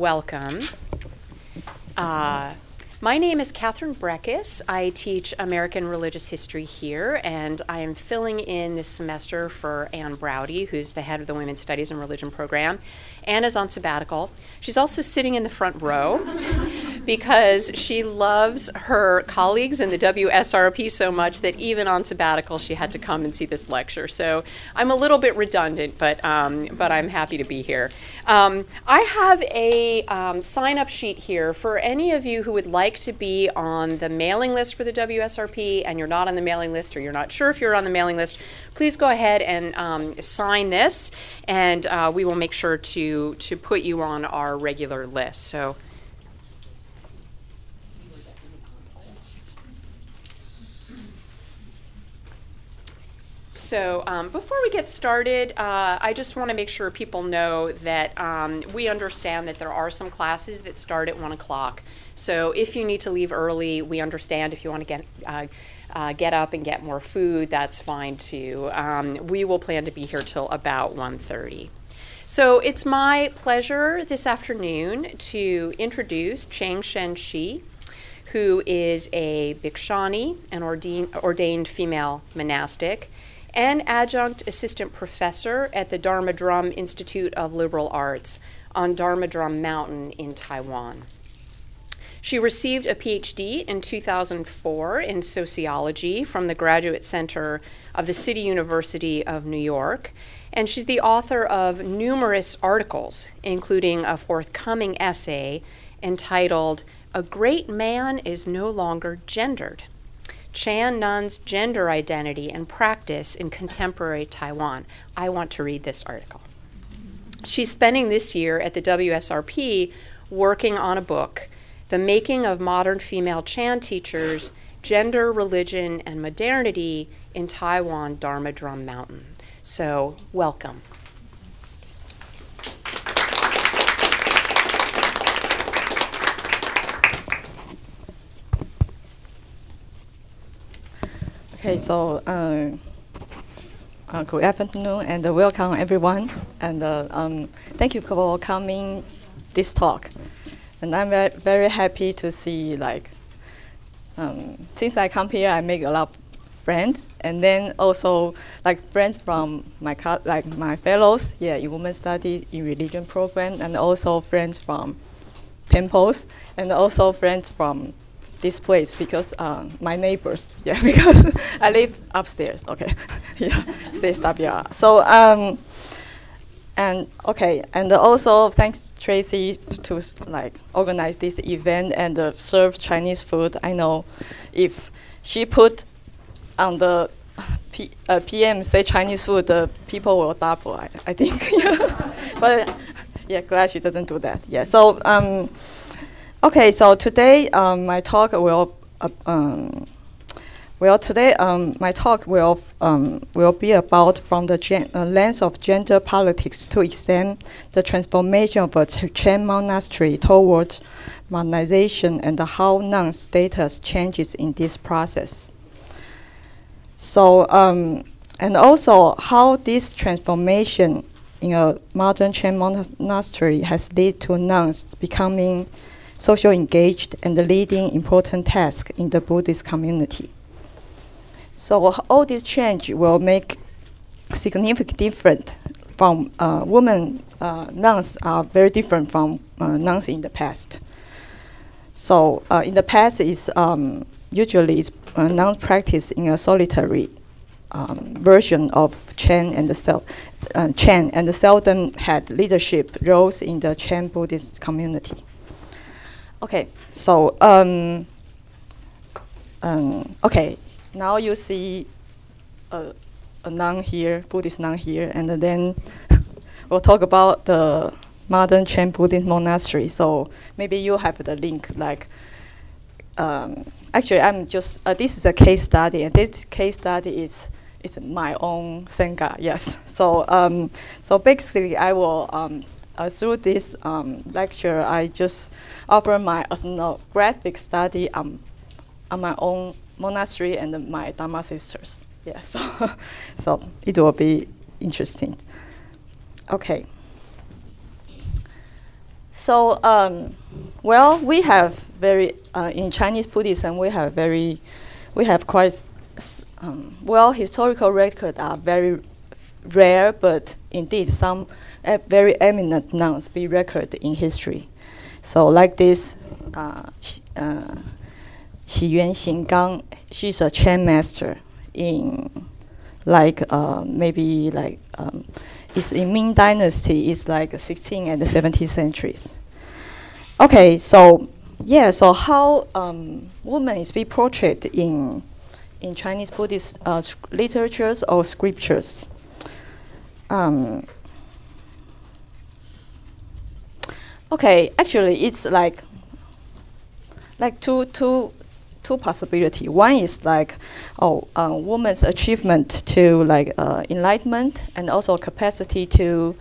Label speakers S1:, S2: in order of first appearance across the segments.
S1: welcome. Uh, my name is Catherine Brekus. I teach American Religious History here, and I am filling in this semester for Ann Braude, who's the head of the Women's Studies and Religion program. Anne is on sabbatical. She's also sitting in the front row because she loves her colleagues in the WSRP so much that even on sabbatical she had to come and see this lecture. So I'm a little bit redundant, but um, but I'm happy to be here. Um, I have a um, sign-up sheet here for any of you who would like to be on the mailing list for the WSRP, and you're not on the mailing list, or you're not sure if you're on the mailing list. Please go ahead and um, sign this, and uh, we will make sure to to put you on our regular list. So. So, um, before we get started, uh, I just want to make sure people know that um, we understand that there are some classes that start at 1 o'clock. So, if you need to leave early, we understand. If you want to get uh, uh, get up and get more food, that's fine too. Um, we will plan to be here till about 1.30. So, it's my pleasure this afternoon to introduce Chang Shen Shi who is a Bhikshuni, an ordained, ordained female monastic, and adjunct assistant professor at the Dharma Drum Institute of Liberal Arts on Dharma Drum Mountain in Taiwan. She received a PhD in 2004 in sociology from the Graduate Center of the City University of New York, and she's the author of numerous articles, including a forthcoming essay entitled A Great Man is No Longer Gendered Chan Nun's gender identity and practice in contemporary Taiwan. I want to read this article. She's spending this year at the WSRP working on a book, The Making of Modern Female Chan Teachers Gender, Religion, and Modernity in Taiwan Dharma Drum Mountain. So, welcome.
S2: Okay, so uh, uh, good afternoon and welcome everyone. And uh, um, thank you for coming this talk. And I'm very, very happy to see like um, since I come here, I make a lot of friends, and then also like friends from my like my fellows, yeah, in women's studies in religion program, and also friends from temples, and also friends from this place because uh, my neighbors, yeah, because I live upstairs. Okay, yeah, CSWR. So um, and okay, and also thanks Tracy to like organize this event and uh, serve Chinese food. I know if she put on the P, uh, PM say Chinese food, the people will double. I, I think, but yeah, glad she doesn't do that. Yeah, so um. Okay, so today um, my talk will uh, um, well today um, my talk will um, will be about from the uh, lens of gender politics to examine the transformation of a Chan monastery towards modernization and how nun status changes in this process. So um, and also how this transformation in a modern Chan monastery has led to nuns becoming social engaged, and leading important tasks in the Buddhist community. So all these change will make significant difference from uh, women uh, nuns are very different from uh, nuns in the past. So uh, in the past is um, usually is uh, nuns practice in a solitary um, version of Chan and the sel- uh, Chan and the seldom had leadership roles in the Chan Buddhist community. Okay, so um, um, okay, now you see a, a nun here, Buddhist nun here, and then we'll talk about the modern Chan Buddhist monastery. So maybe you have the link, like. Um, actually, I'm just uh, this is a case study, and this case study is is my own sangha. Yes. So um, so basically, I will um, uh, through this um, lecture, I just offer my ethnographic study on, on my own monastery and my Dharma sisters. Yeah, so, so it will be interesting. Okay. So, um, well, we have very uh, in Chinese Buddhism we have very, we have quite um, well historical records are very rare, but indeed some uh, very eminent nuns be recorded in history. So like this, uh, uh, Qi Yuan she's a Chan master in like uh, maybe like um, it's in Ming Dynasty. It's like 16th and the 17th centuries. Okay, so yeah, so how um, woman is be portrayed in in Chinese Buddhist uh, literatures or scriptures? Um, okay, actually, it's like like two two two possibility. One is like oh, uh, woman's achievement to like uh, enlightenment and also capacity to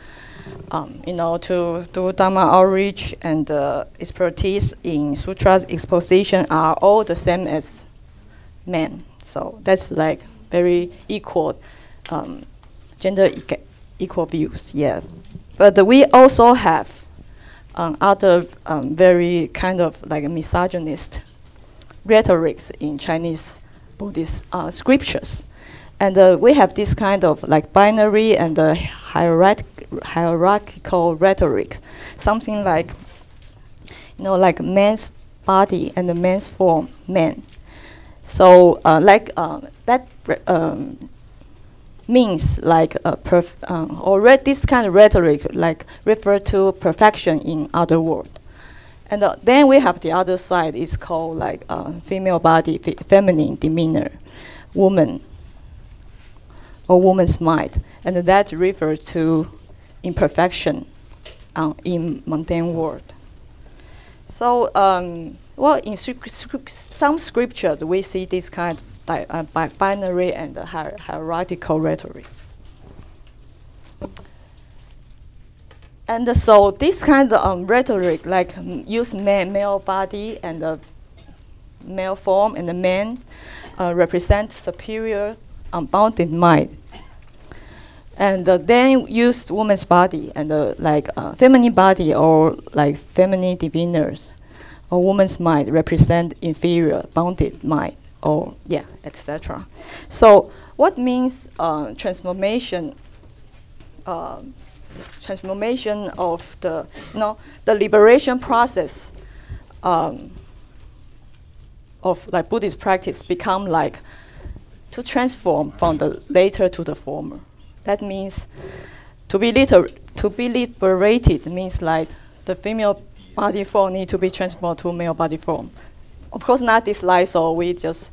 S2: um, you know to do dharma outreach and uh, expertise in sutras exposition are all the same as men. So that's like very equal um, gender equa- equal views. Yeah, but we also have um, other um, very kind of like misogynist rhetorics in Chinese Buddhist uh, scriptures. And uh, we have this kind of like binary and uh, hierarch- hierarchical rhetoric, something like, you know, like man's body and the man's form, man. So, uh, like uh, that um, means like a perf- um, or this kind of rhetoric like refer to perfection in other world. And uh, then we have the other side is called like uh, female body, fe- feminine demeanor, woman or woman's mind, and that refers to imperfection uh, in mundane world. So, um, well, in some scriptures we see this kind of di- uh, bi- binary and hier- hierarchical rhetorics. And so this kind of um, rhetoric, like mm, use ma- male body and the male form and the man, uh, represent superior, unbounded mind. And uh, then use woman's body and uh, like uh, feminine body or like feminine diviners, or woman's mind represent inferior, bounded mind, or yeah, etc. So what means uh, transformation? um transformation of the you know the liberation process um, of like Buddhist practice become like to transform from the later to the former. That means to be liter- to be liberated means like the female body form need to be transformed to male body form. Of course, not this life, so we just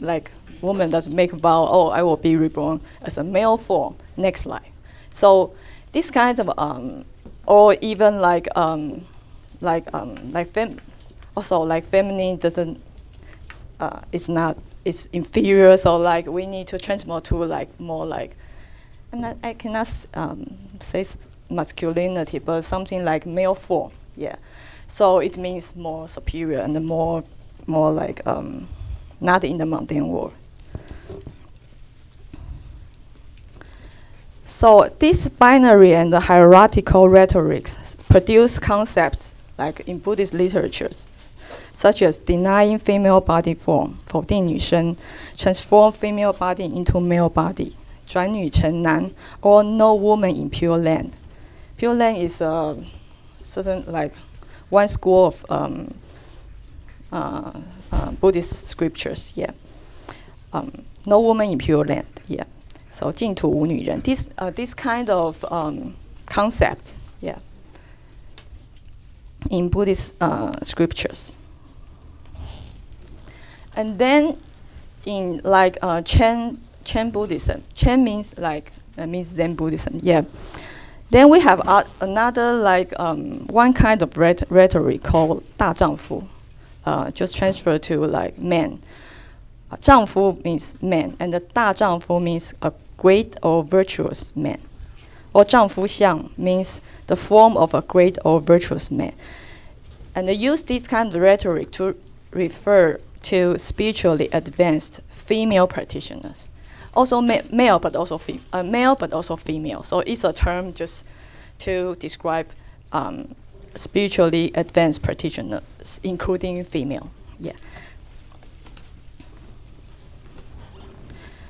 S2: like woman does make vow, oh, I will be reborn as a male form next life. So this kind of um, or even like um, like um, like fem- also like feminine doesn't uh, it's not it's inferior. So like we need to transform to like more like not, I cannot um, say masculinity, but something like male form. Yeah. So it means more superior and more more like um, not in the mundane world. So this binary and the hierarchical rhetorics produce concepts like in Buddhist literatures, such as denying female body form, 否定女生, transform female body into male body, 转女成男, or no woman in Pure Land. Pure Land is a certain like one school of um, uh, uh, Buddhist scriptures. Yeah, um, no woman in Pure Land. Yeah. So 净土无女人. This uh, this kind of um, concept, yeah, in Buddhist uh, scriptures. And then in like uh, Chen Chen Buddhism, Chen means like uh, means Zen Buddhism. Yeah. Then we have uh, another like um, one kind of rhet- rhetoric called 大丈夫, uh, just transfer to like man. Uh, 丈夫 means man, and the 大丈夫 means a great or virtuous man. Or 丈夫相 means the form of a great or virtuous man. And they use this kind of rhetoric to refer to spiritually advanced female practitioners. Also ma- male, but also fe- uh, male, but also female. So it's a term just to describe um, spiritually advanced practitioners, including female. Yeah.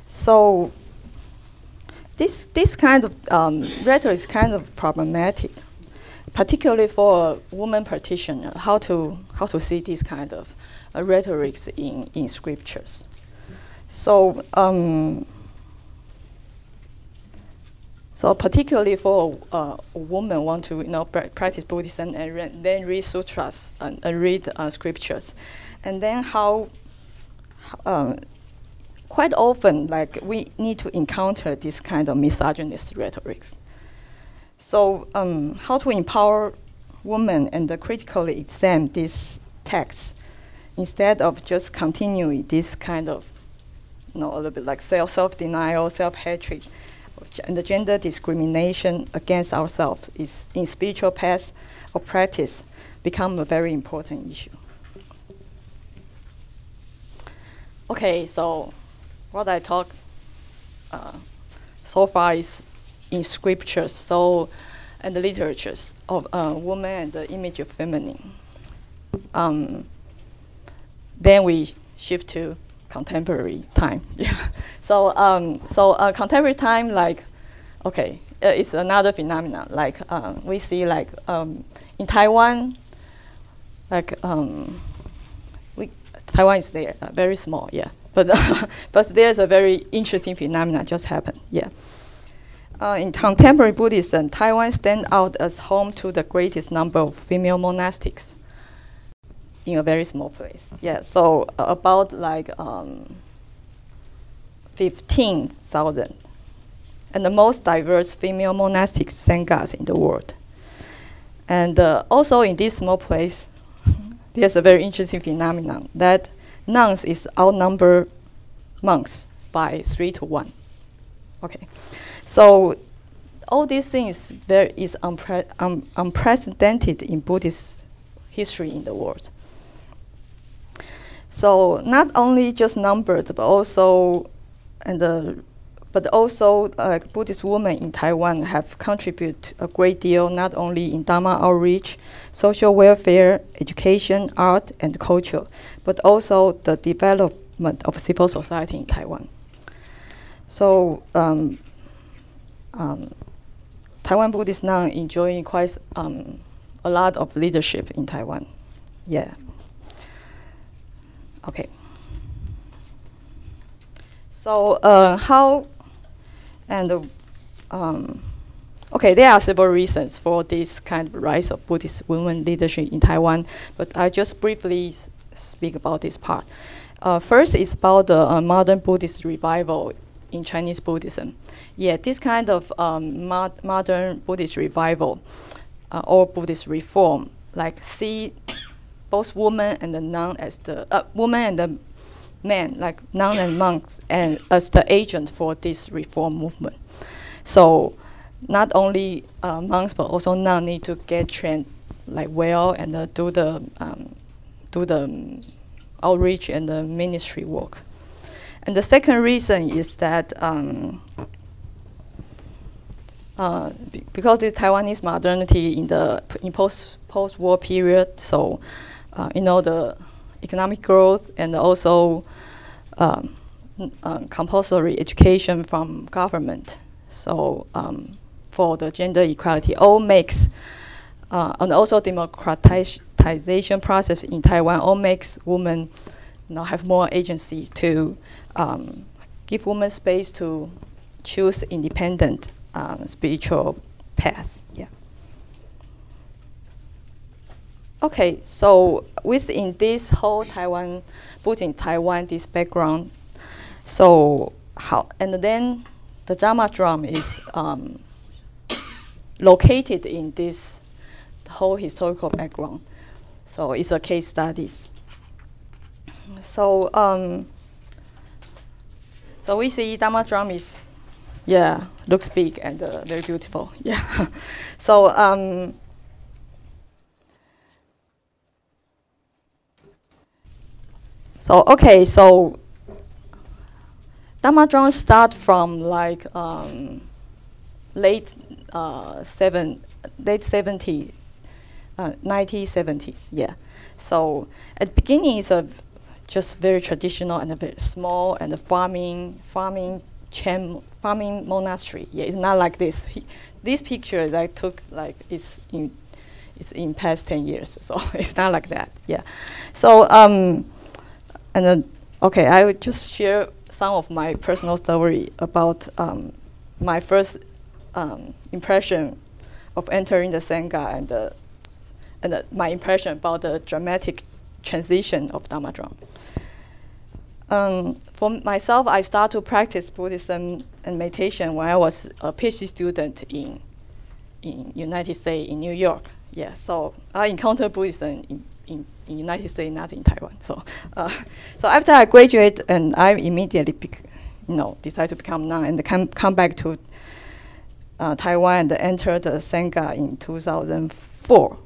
S2: So this this kind of um, rhetoric is kind of problematic, particularly for a woman practitioner. How to how to see this kind of uh, rhetorics in in scriptures. So. Um, so particularly for uh, a woman want to you know pra practice Buddhism and re then read sutras and, and read uh, scriptures, and then how uh, quite often like we need to encounter this kind of misogynist rhetorics. So um, how to empower women and critically examine this text instead of just continuing this kind of you know a little bit like self self denial, self hatred and the gender discrimination against ourselves is in spiritual path or practice become a very important issue. Okay, so what I talk uh, so far is in scriptures, so and the literatures of uh, woman and the image of feminine. Um, then we shift to contemporary time. Yeah. So um, so uh, contemporary time, like, okay, uh, it's another phenomenon. Like uh, we see, like um, in Taiwan, like um, we Taiwan is there, uh, very small, yeah. But but there's a very interesting phenomenon just happened, yeah. Uh, in contemporary Buddhism, Taiwan stands out as home to the greatest number of female monastics in a very small place. Yeah, so uh, about like um, 15,000. And the most diverse female monastic sanghas in the world. And uh, also in this small place, there's a very interesting phenomenon that nuns is outnumber monks by three to one. Okay, so all these things there is unpre um, unprecedented in Buddhist history in the world. So not only just numbers, but also and uh, but also uh, Buddhist women in Taiwan have contributed a great deal not only in Dharma outreach, social welfare, education, art, and culture, but also the development of civil society in Taiwan. So um, um, Taiwan Buddhists now enjoying quite um, a lot of leadership in Taiwan. Yeah. Okay. So uh, how and uh, um, okay, there are several reasons for this kind of rise of Buddhist women leadership in Taiwan, but I just briefly speak about this part. Uh, first is about the uh, modern Buddhist revival in Chinese Buddhism. Yeah, this kind of um, mod modern Buddhist revival uh, or Buddhist reform, like see both women and the nun as the uh, woman and the men, like nun and monks, and as the agent for this reform movement. So not only uh, monks but also nuns need to get trained like well and uh, do the um, do the outreach and the ministry work. And the second reason is that um, uh, be because the Taiwanese modernity in the in post post war period, so uh, you know, the economic growth and also um, uh, compulsory education from government. So um, for the gender equality, all makes, uh, and also democratization process in Taiwan, all makes women you know, have more agency to um, give women space to choose independent um, spiritual paths. Yeah. Okay, so within this whole Taiwan, putting Taiwan this background, so how and then the Dharma drum is um, located in this whole historical background. So it's a case studies. So um, so we see Dharma drum is yeah looks big and uh, very beautiful yeah. so um, So okay, so Dharma drum start from like um, late uh, seven, late seventies uh, 1970s. Yeah. So at the beginning, it's a just very traditional and a very small and a farming farming Chan farming monastery. Yeah, it's not like this. He, these pictures I took like is in it's in past 10 years, so it's not like that. Yeah. So um, and then okay, I would just share some of my personal story about um, my first um, impression of entering the Sangha and the, and the, my impression about the dramatic transition of Dharma drum. Um, for myself, I started to practice Buddhism and meditation when I was a PhD student in in United States in New York. Yeah, so I encountered Buddhism in, in, United States, not in Taiwan. So, uh, so after I graduate, and I immediately, you know, decide to become nun and come come back to uh, Taiwan and enter the Sangha in 2004.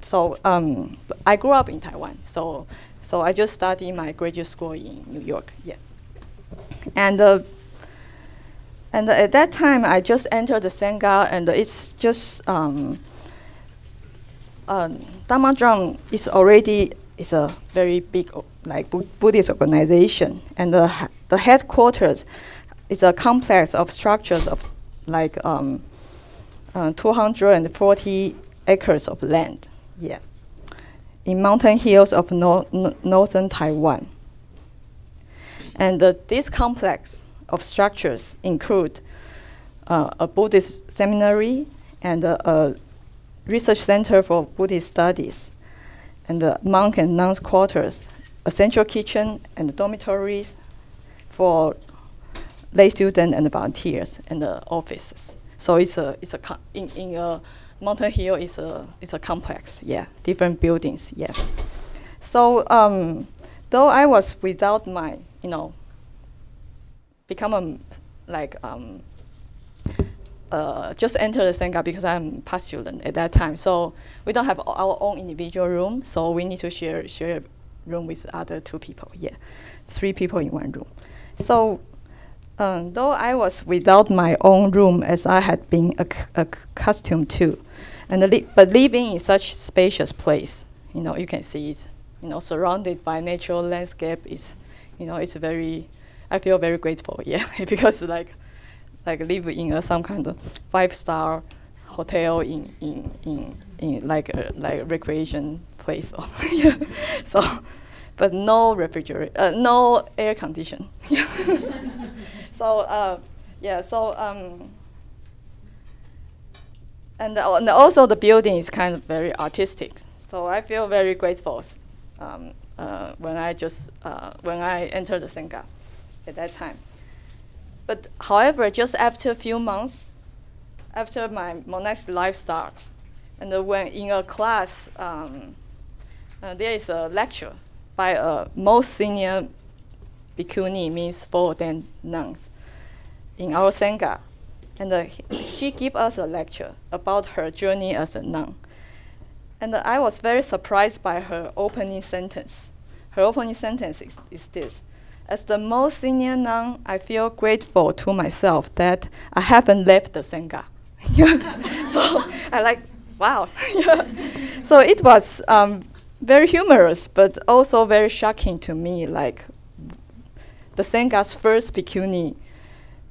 S2: So um, I grew up in Taiwan. So so I just studied my graduate school in New York. Yeah, and. Uh, and at that time, I just entered the Sangha, and it's just um, um, Dharma Drum is already is a very big like Buddhist organization, and the the headquarters is a complex of structures of like um, uh, 240 acres of land. Yeah, in mountain hills of no- no- northern Taiwan. And uh, this complex of structures include uh, a Buddhist seminary and a research center for Buddhist studies, and the monk and nuns' quarters, a central kitchen, and dormitories for lay students and volunteers, and the offices. So it's a it's a in in a mountain hill is a it's a complex, yeah, different buildings, yeah. So um, though I was without my you know become a like um, uh, just enter the Sangha because I'm past student at that time. So we don't have our own individual room, so we need to share share room with other two people. Yeah, three people in one room. So um, though I was without my own room as I had been acc- accustomed to, and li- but living in such spacious place, you know, you can see it's you know surrounded by natural landscape. Is you know it's very, I feel very grateful. Yeah, because like like live in a, some kind of five star hotel in in in, in like a, like recreation place. yeah. So, but no refrigerator, uh, no air condition. so uh, yeah, so um, and, uh, and also the building is kind of very artistic. So I feel very grateful um, uh, when I just uh, when I entered the Sangha at that time. But however, just after a few months, after my monastic life starts, and when in a class, um, uh, there is a lecture by a most senior bhikkhuni, means then nuns, in our sangha, and uh, she gave us a lecture about her journey as a nun. And uh, I was very surprised by her opening sentence. Her opening sentence is, is this as the most senior nun, I feel grateful to myself that I haven't left the Sangha. so I like, wow. so it was um, very humorous, but also very shocking to me. Like the Sangha's first bhikkhuni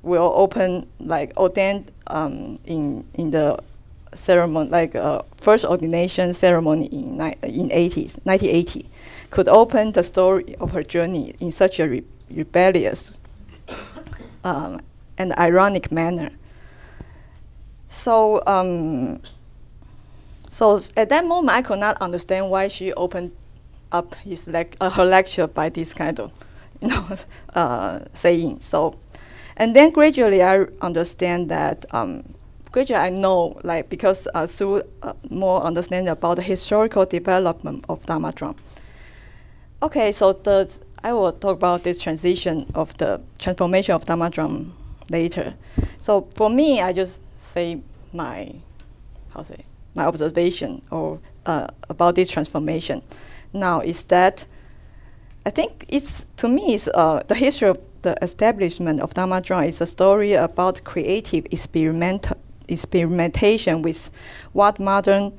S2: will open, like ordained um, in in the ceremony, like uh, first ordination ceremony in in 80s, 1980 could open the story of her journey in such a re- rebellious um, and ironic manner. So, um, so at that moment, I could not understand why she opened up his lec- uh, her lecture by this kind of, you know, uh, saying. So, and then gradually I understand that. Um, gradually I know, like, because uh, through uh, more understanding about the historical development of Dharma drum. Okay, so the I will talk about this transition of the transformation of Dharma drum later. So for me, I just say my how say my observation or uh, about this transformation. Now is that I think it's to me it's uh, the history of the establishment of Dharma drum is a story about creative experiment experimentation with what modern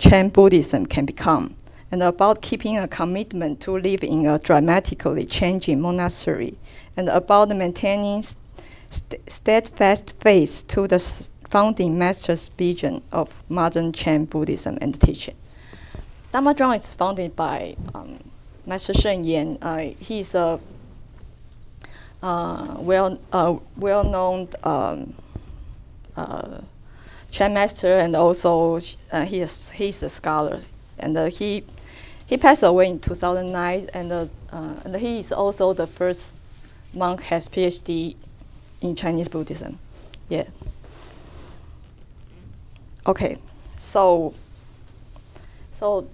S2: Chan Buddhism can become, and about keeping a commitment to live in a dramatically changing monastery, and about maintaining st steadfast faith to the founding master's vision of modern Chan Buddhism and teaching. Dharma Drum is founded by um, Master Sheng Yan. Uh, he's a uh, well uh, well known um, uh, Chan master, and also uh, he is he's a scholar, and uh, he he passed away in 2009, and uh, and he is also the first monk has PhD in Chinese Buddhism. Yeah. Okay, so so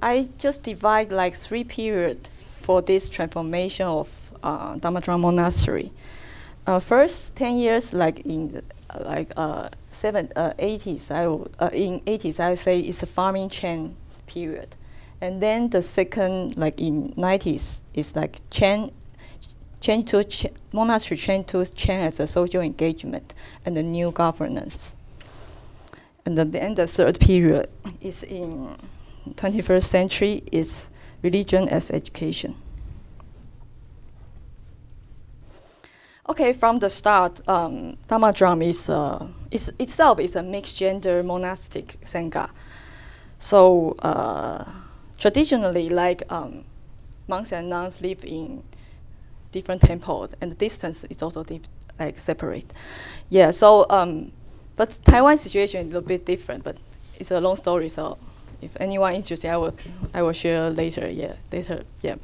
S2: I just divide like three periods for this transformation of uh, Dharma Drum Monastery. Uh, first, 10 years, like in uh, like uh, seven, uh, 80s, I w- uh, in 80s, I say it's a farming Chan period. And then the second, like in 90s, is like Chan, Chan to ch- monastery Chan to Chan as a social engagement and the new governance. And then the, and the third period is in 21st century is religion as education. Okay, from the start, um, Dharma Drum is, uh, is itself is a mixed gender monastic sangha. So uh, traditionally, like um, monks and nuns live in different temples, and the distance is also like separate. Yeah. So, um, but Taiwan situation is a little bit different, but it's a long story. So, if anyone interested, I will I will share later. Yeah, later. Yeah,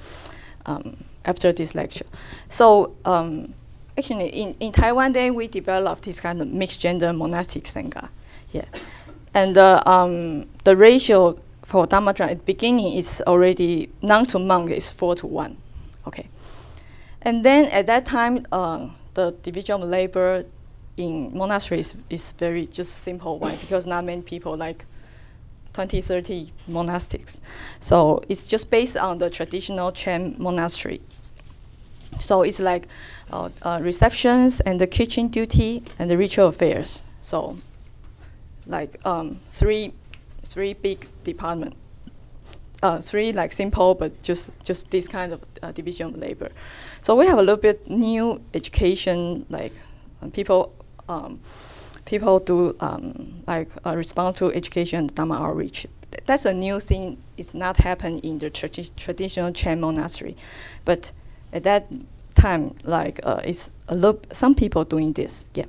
S2: um, after this lecture. So. Um, actually in, in Taiwan then we developed this kind of mixed gender monastic sangha. Yeah. And uh, um, the ratio for Dharma Drum at the beginning it's already nun to monk is four to one. Okay. And then at that time uh, the division of labor in monasteries is very just simple one because not many people like 20, 30 monastics. So it's just based on the traditional Chan monastery so it's like uh, uh, receptions and the kitchen duty and the ritual affairs. So like um, three, three big department. Uh, three like simple, but just just this kind of uh, division of labor. So we have a little bit new education, like uh, people um, people do um, like uh, respond to education Dharma outreach. Th- That's a new thing. It's not happen in the tradi- traditional Chan monastery, but at that time, like uh, it's a little, some people doing this. Yeah.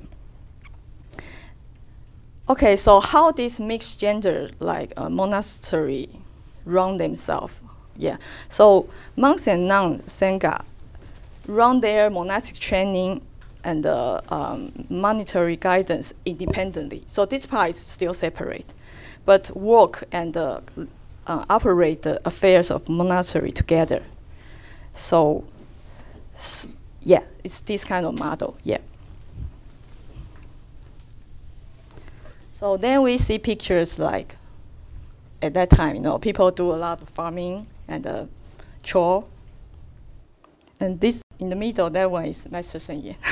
S2: Okay, so how this mixed gender like uh, monastery run themselves? Yeah. So monks and nuns sangha run their monastic training and uh, um, monetary guidance independently. So this part is still separate, but work and uh, uh, operate the affairs of monastery together. So yeah, it's this kind of model. Yeah. So then we see pictures like at that time, you know, people do a lot of farming and uh, chore. And this in the middle, that one is Master Yan.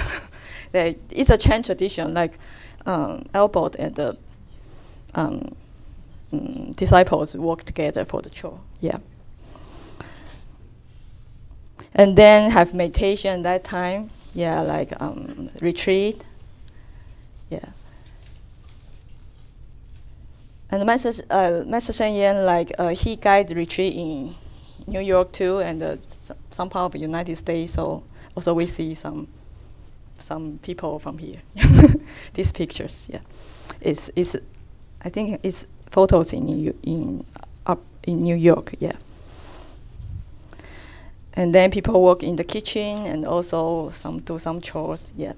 S2: That it's a Chan tradition, like um, and the um, mm, disciples work together for the chore. Yeah and then have meditation that time. Yeah, like um, retreat. Yeah. And Master uh, Master Shen Yan like uh, he guide retreat in New York too, and uh, some part of the United States. So also we see some some people from here. These pictures, yeah, it's it's I think it's photos in New in up in New York. Yeah and then people work in the kitchen and also some do some chores. Yeah.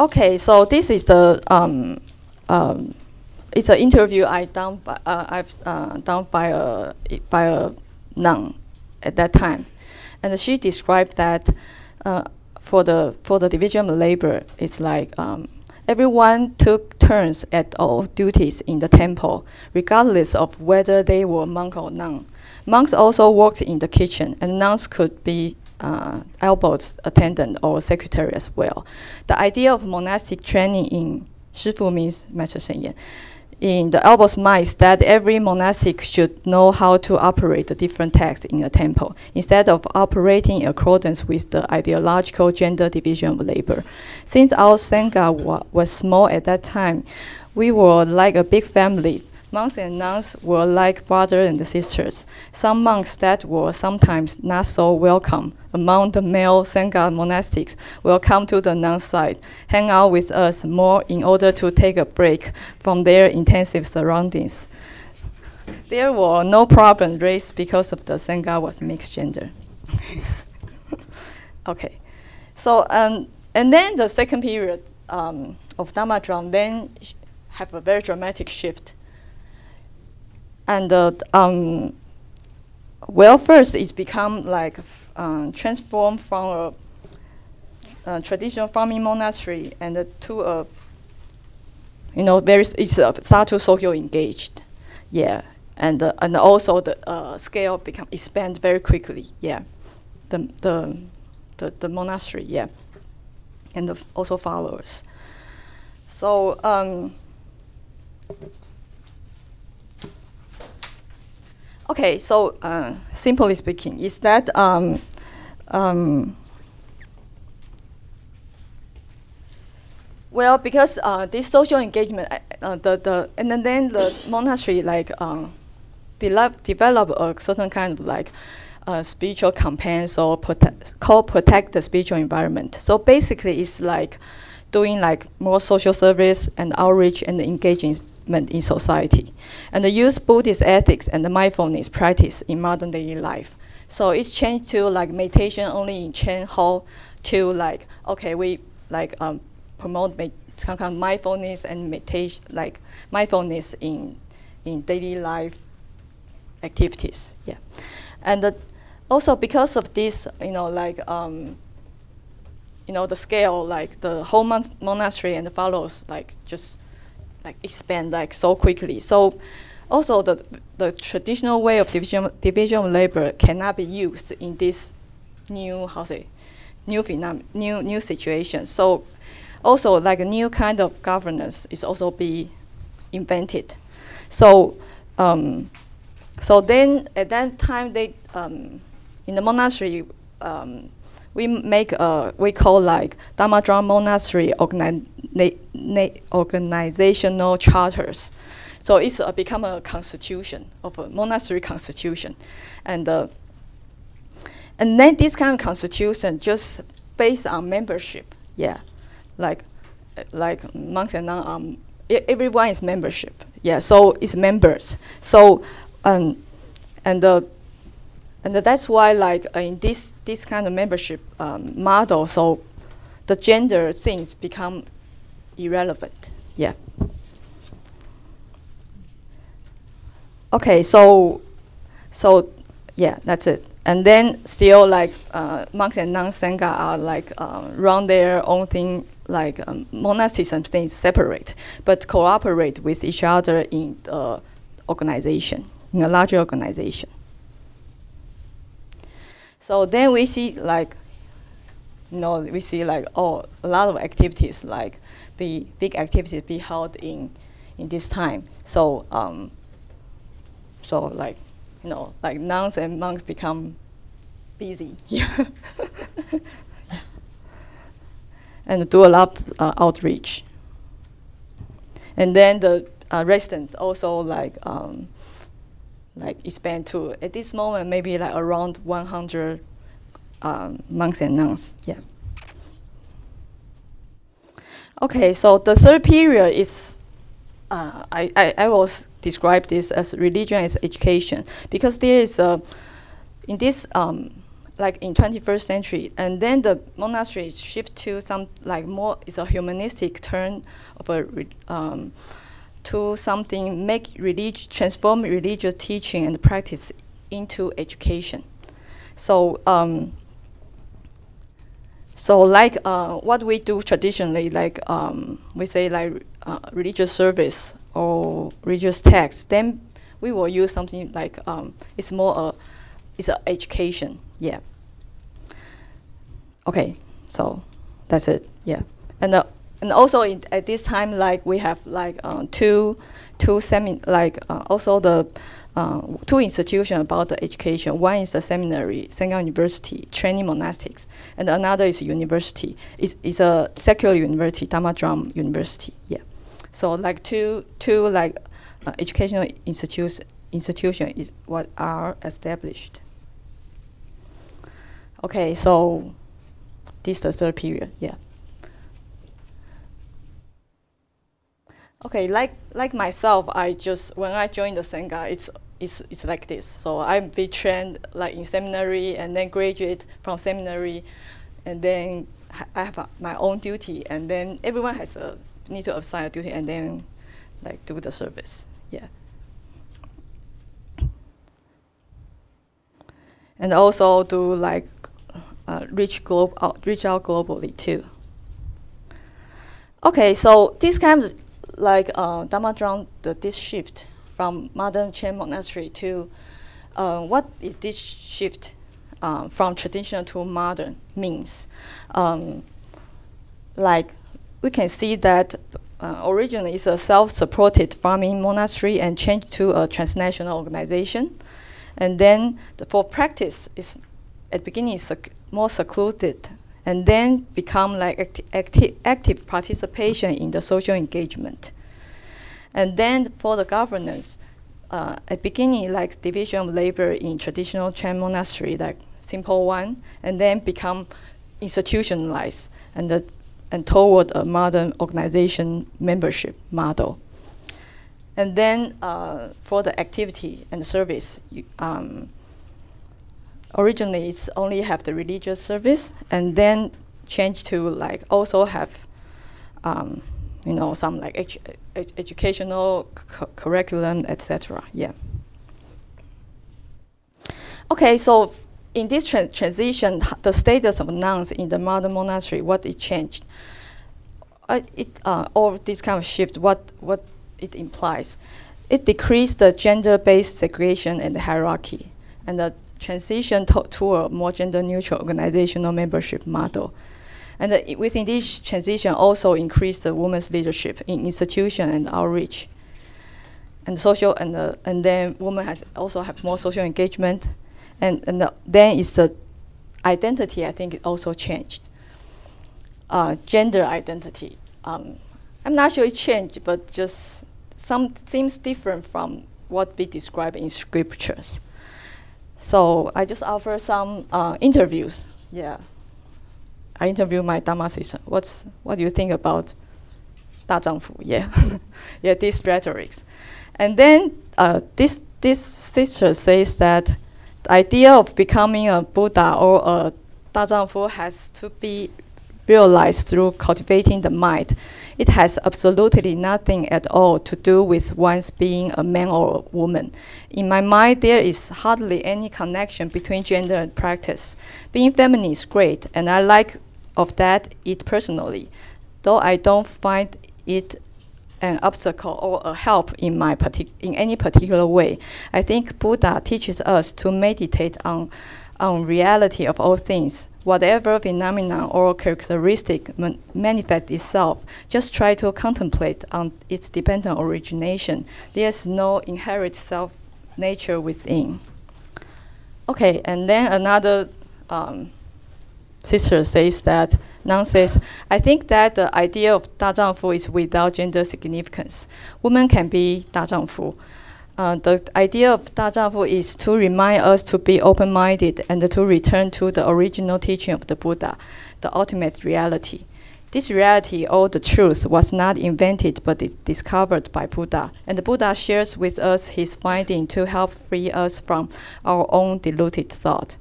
S2: Okay, so this is the um, um, it's an interview I done by uh, I've uh, done by a by a nun at that time, and she described that uh, for the for the division of labor, it's like um, everyone took turns at all duties in the temple, regardless of whether they were monk or nun. Monks also worked in the kitchen, and nuns could be uh, elbows attendant or secretary as well. The idea of monastic training in Shifu means Master Shen Yan. In the Albor's mind that every monastic should know how to operate the different texts in a temple, instead of operating in accordance with the ideological gender division of labor. Since our Sangha wa- was small at that time, we were like a big family. Monks and nuns were like brothers and sisters. Some monks that were sometimes not so welcome among the male Sangha monastics will come to the nun side, hang out with us more in order to take a break from their intensive surroundings. There were no problem raised because of the Sangha was mixed gender. okay, so um, and then the second period um, of Dharma drum then have a very dramatic shift. And uh, um, well, first it's become like um, transformed from a, a traditional farming monastery and uh, to a you know very it's uh, start to social engaged, yeah, and uh, and also the uh, scale become expand very quickly, yeah, the the the, the monastery, yeah, and also followers. So um, okay, so uh, simply speaking, is that um, um, well because uh, this social engagement, uh, uh, the the and then, then the monastery like um, develop develop a certain kind of like uh, spiritual campaigns or protect, called protect the spiritual environment. So basically, it's like doing like more social service and outreach and engagement in society, and use Buddhist ethics and the mindfulness practice in modern daily life. So it's changed to like meditation only in Chan Hall to like okay we like um, promote kind of mindfulness and meditation like mindfulness in in daily life activities. Yeah, and uh, also because of this, you know, like um, you know, the scale, like the whole mon- monastery and the follows, like just like expand like so quickly. So also the the traditional way of division division of labor cannot be used in this new how say new phenom- new new situation. So also like a new kind of governance is also be invented. So um, so then at that time they um, in the monastery um, we make a we call like Dharma Drum Monastery organi- na- na- organizational charters. So it's uh, become a constitution of a monastery constitution, and uh, and then this kind of constitution just based on membership. Yeah, like uh, like monks and nuns. Um, everyone is membership. Yeah, so it's members. So um, and the and that's why like in this this kind of membership um, model, so the gender things become irrelevant. Yeah. Okay, so so yeah, that's it. And then still like uh, monks and nuns sangha are like uh, run their own thing, like um, monasticism things separate, but cooperate with each other in the organization, in a larger organization. So then we see like, you know, we see like oh, a lot of activities like be big activities be held in in this time. So um, so like, you know, like nuns and monks become busy. Yeah. and do a lot uh, outreach. And then the uh, residents also like um, like expand to at this moment maybe like around 100 um, monks and nuns. Yeah. Okay, so the third period is uh, I, I, I will describe this as religion as education because there is a in this um, like in 21st century and then the monastery shift to some like more it's a humanistic turn of a um, to something make relig- transform religious teaching and practice into education so um, so like uh, what we do traditionally, like um, we say like uh, religious service or religious text, then we will use something like um, it's more a it's a education. Yeah. Okay, so that's it. Yeah, and uh, and also in, at this time, like we have like uh, two, two semi, like uh, also the uh, two institutions about the education. One is the seminary, Sangha University, training monastics, and another is university. It's, it's a secular university, Dharma Drum University. Yeah. So like two, two like uh, educational institutes, institution is what are established. Okay, so this is the third period. Yeah. Okay, like like myself, I just when I joined the Sangha, it's it's it's like this. So I be trained like in seminary and then graduate from seminary, and then I have a, my own duty, and then everyone has a need to assign a duty, and then like do the service. Yeah. And also do like uh, reach globe out, reach out globally too. Okay, so this kind of like uh, Dharma the this shift from modern Chan monastery to uh, what is this shift uh, from traditional to modern means? Um, like we can see that uh, originally it's a self-supported farming monastery and changed to a transnational organization, and then the, for practice is at the beginning sec- more secluded and then become like acti- acti- active participation in the social engagement. And then for the governance, uh, at beginning like division of labor in traditional Chan monastery, like simple one, and then become institutionalized and the, and toward a modern organization membership model. And then uh, for the activity and service, you, um, originally it's only have the religious service and then change to like also have um, you know some like edu- ed- educational cu- curriculum etc yeah. Okay so in this tran- transition the status of nuns in the modern monastery what it changed? Uh, it uh, or this kind of shift what what it implies? It decreased the gender-based segregation and the hierarchy and the transition to, to a more gender-neutral organizational membership model. And uh, within this transition, also increased the women's leadership in institution and outreach, and social, and uh, and then women has also have more social engagement, and and the, then is the identity. I think it also changed. Uh, gender identity. Um, I'm not sure it changed, but just some seems different from what we describe in scriptures. So I just offer some uh, interviews. Yeah. I interview my Dharma sister. What's, what do you think about Da Zhang Fu? Yeah. yeah, these rhetorics. And then uh, this, this sister says that the idea of becoming a Buddha or a Da Zhang Fu has to be realized through cultivating the mind. It has absolutely nothing at all to do with one's being a man or a woman. In my mind, there is hardly any connection between gender and practice. Being feminine is great, and I like of that it personally, though I don't find it an obstacle or a help in my partic- in any particular way. I think Buddha teaches us to meditate on on reality of all things. Whatever phenomenon or characteristic man itself, just try to contemplate on its dependent origination. There is no inherent self nature within. Okay, and then another um, sister says that, Nan says, I think that the idea of Da Zhangfu is without gender significance. Women can be Da Zhangfu. Uh, the idea of Da Zhang Fu is to remind us to be open-minded and to return to the original teaching of the Buddha, the ultimate reality. This reality, or the truth, was not invented but is discovered by Buddha. And the Buddha shares with us his finding to help free us from our own deluded thought.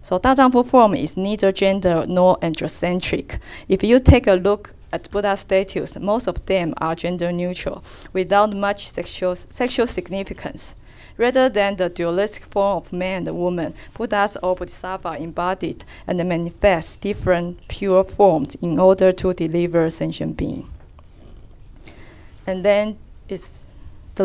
S2: So Da Zhang Fu form is neither gender nor androcentric. If you take a look at Buddha statues, most of them are gender neutral, without much sexual, sexual significance. Rather than the dualistic form of man and woman, Buddhas or Bodhisattva embodied and manifest different pure forms in order to deliver sentient being. And then it's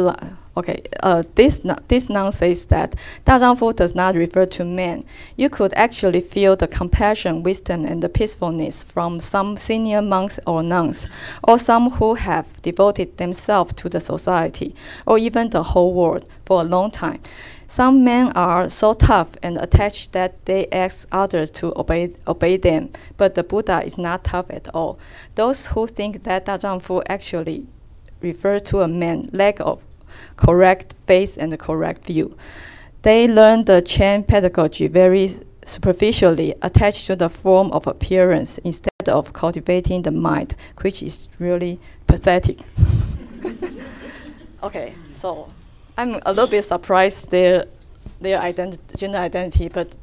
S2: the. Okay, uh, this, this noun says that Da Zhang Fu does not refer to men. You could actually feel the compassion, wisdom, and the peacefulness from some senior monks or nuns, or some who have devoted themselves to the society, or even the whole world, for a long time. Some men are so tough and attached that they ask others to obey, obey them, but the Buddha is not tough at all. Those who think that Da Zhang Fu actually refer to a man lack of correct faith and correct view. They learn the Chan pedagogy very superficially, attached to the form of appearance instead of cultivating the mind, which is really pathetic. okay, so I'm a little bit surprised their their identi- gender identity, but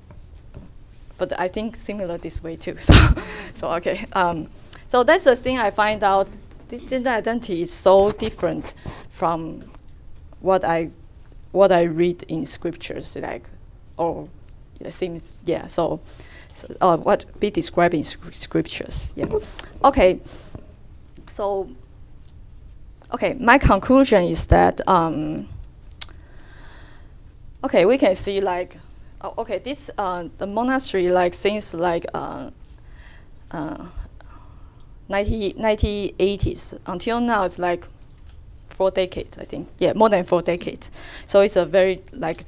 S2: but I think similar this way too. So so okay. Um, so that's the thing I find out. This gender identity is so different from what I what I read in scriptures, like or it seems yeah. So, so uh, what be described in scriptures. Yeah. Okay. So. Okay, my conclusion is that um, okay, we can see like, oh, okay, this uh, the monastery like since like uh, uh, 90, 1980s until now it's like four decades, I think. Yeah, more than four decades. So it's a very like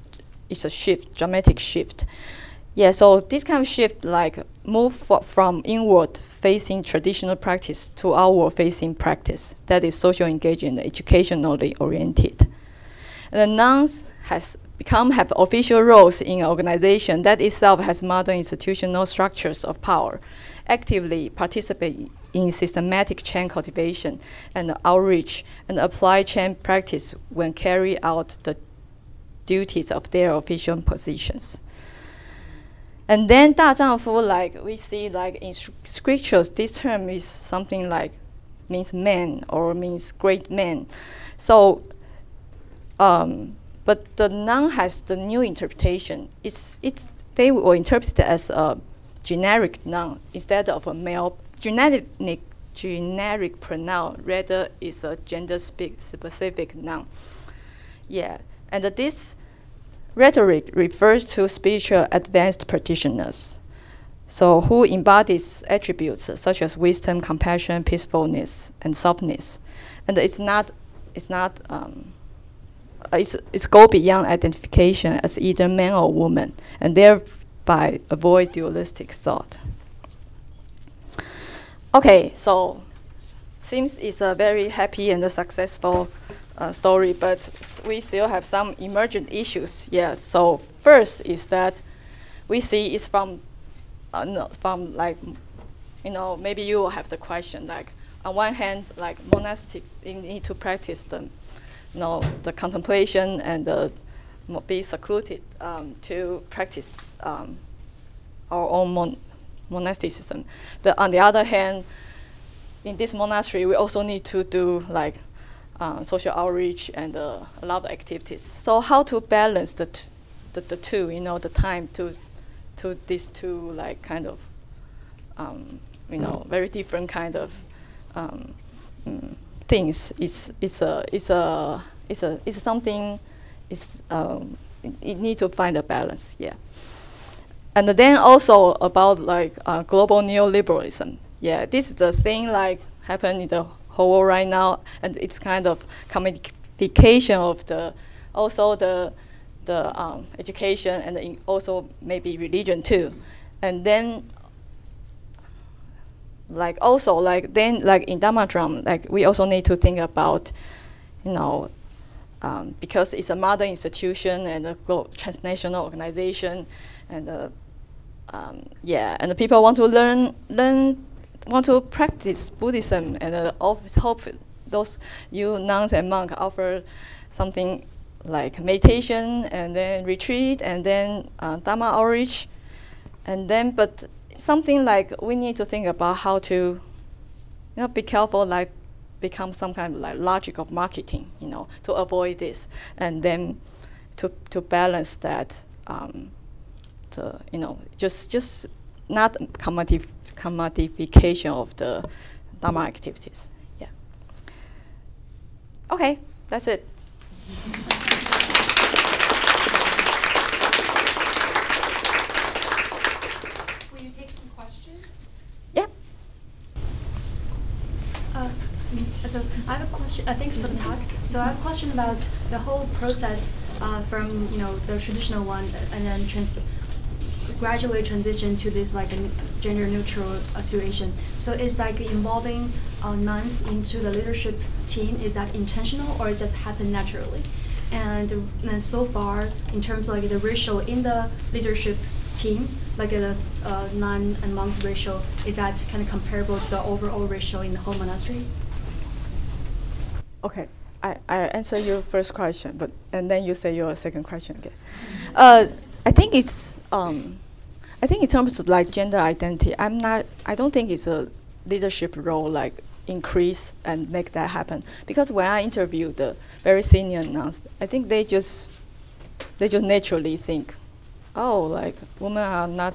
S2: it's a shift, dramatic shift. Yeah, so this kind of shift like move from inward facing traditional practice to outward facing practice that is social engaging and educationally oriented. And the nuns has become have official roles in an organization that itself has modern institutional structures of power, actively participate in systematic Chan cultivation and outreach and apply Chan practice when carry out the duties of their official positions. And then Da Zhangfu, like we see like in scriptures, this term is something like means man or means great man. So, um, but the noun has the new interpretation. It's, it's, they were interpreted as a generic noun instead of a male generic generic pronoun. Rather, is a gender spe- specific noun. Yeah, and this rhetoric refers to spiritual advanced practitioners. So, who embodies attributes such as wisdom, compassion, peacefulness, and softness, and it's not, it's not, um, uh, it's, it's go beyond identification as either man or woman, and thereby avoid dualistic thought. Okay, so seems it's a very happy and a successful uh, story, but we still have some emergent issues. Yeah. So first is that we see it's from uh, no, from like you know maybe you have the question like on one hand like monastics need to practice the you know the contemplation and the be secluded um, to practice um, our own mon- monasticism. But on the other hand, in this monastery, we also need to do like uh, social outreach and uh, a lot of activities. So how to balance the, the the two, you know, the time to to these two like kind of um, you know very different kind of um, mm, things. It's it's a it's a it's a it's something. It's um, it, it need to find a balance. Yeah. And then also about like uh, global neoliberalism. Yeah, this is the thing like happen in the whole world right now, and it's kind of commodification of the also the the um, education and in also maybe religion too, and then like also like then like in Dharma drum like we also need to think about, you know, um, because it's a modern institution and a transnational organization, and uh, um, yeah, and the people want to learn learn want to practice Buddhism, and uh, hope those you nuns and monks offer something like meditation and then retreat and then uh, Dharma outreach, and then but something like we need to think about how to, you know, be careful like become some kind of like logic of marketing, you know, to avoid this, and then to to balance that. Um, the you know just just not commodif- commodification of the Dharma activities. Yeah. Okay, that's it.
S1: Will you take some questions?
S2: Yeah.
S3: Uh, so I have a question. Uh, thanks for the talk. So I have a question about the whole process uh, from you know the traditional one and then trans- gradually transition to this like gender neutral uh, situation. So it's like involving uh, nuns into the leadership team. Is that intentional or is just happened naturally? And then so far, in terms of like the ratio in the leadership team, like the uh, nun and monk ratio, is that kind of comparable to the overall ratio in the whole monastery?
S2: Okay, I, I answer your first question, but and then you say your second question again. Uh, I think it's um, I think in terms of like gender identity, I'm not. I don't think it's a leadership role like increase and make that happen because when I interview the very senior nuns, I think they just they just naturally think, oh, like women are not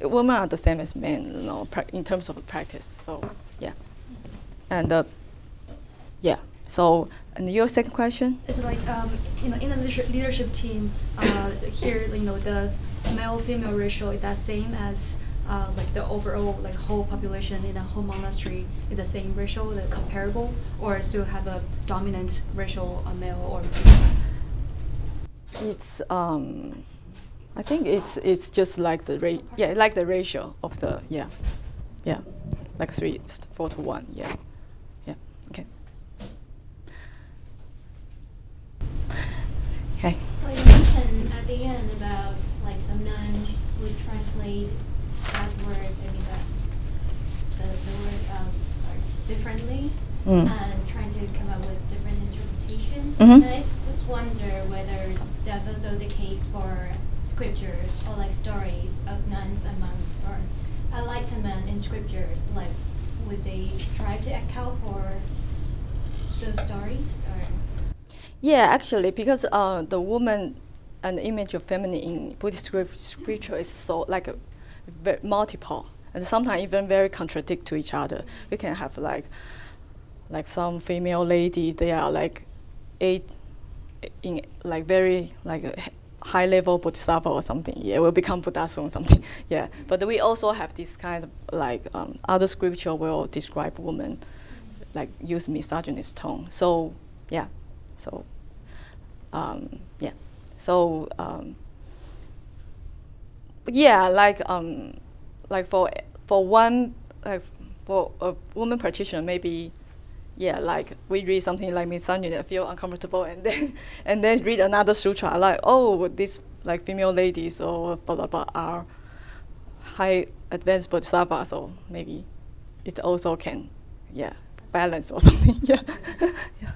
S2: women are the same as men, you know, in terms of practice. So yeah, and uh, yeah. So, and your second question?
S3: It's like um, you know in the leadership team uh, here, you know the male-female ratio is that same as uh, like the overall like whole population in the whole monastery is the same ratio, the comparable, or still have a dominant ratio of male or female?
S2: It's um, I think it's it's just like the rate, yeah, like the ratio of the yeah, yeah, like three, four to one, yeah, yeah, okay. Okay.
S4: Well, you mentioned at the end about like some nuns would translate that word, maybe the, the, the word, um, sorry, differently,
S2: Mm.
S4: and trying to come up with different interpretation.
S2: Mhm.
S4: And I s- just wonder whether that's also the case for scriptures or like stories of nuns and monks or enlightenment in scriptures. Like, would they try to account for those stories or?
S2: Yeah, actually, because uh, the woman and the image of feminine in Buddhist scrip- scripture is so like multiple, and sometimes even very contradict to each other. We can have like, like some female lady, they are like, eight, in like very like high level bodhisattva or something. Yeah, will become Buddha soon something. Yeah, but we also have this kind of like um, other scripture will describe women, like use misogynist tone. So yeah, so um, yeah, so um, yeah, like um, like for for one like for a woman practitioner maybe yeah, like we read something like misogyny, I feel uncomfortable, and then and then read another sutra like, oh, these like female ladies or blah blah blah are high advanced bodhisattva, so maybe it also can, yeah, balance or something. yeah, yeah.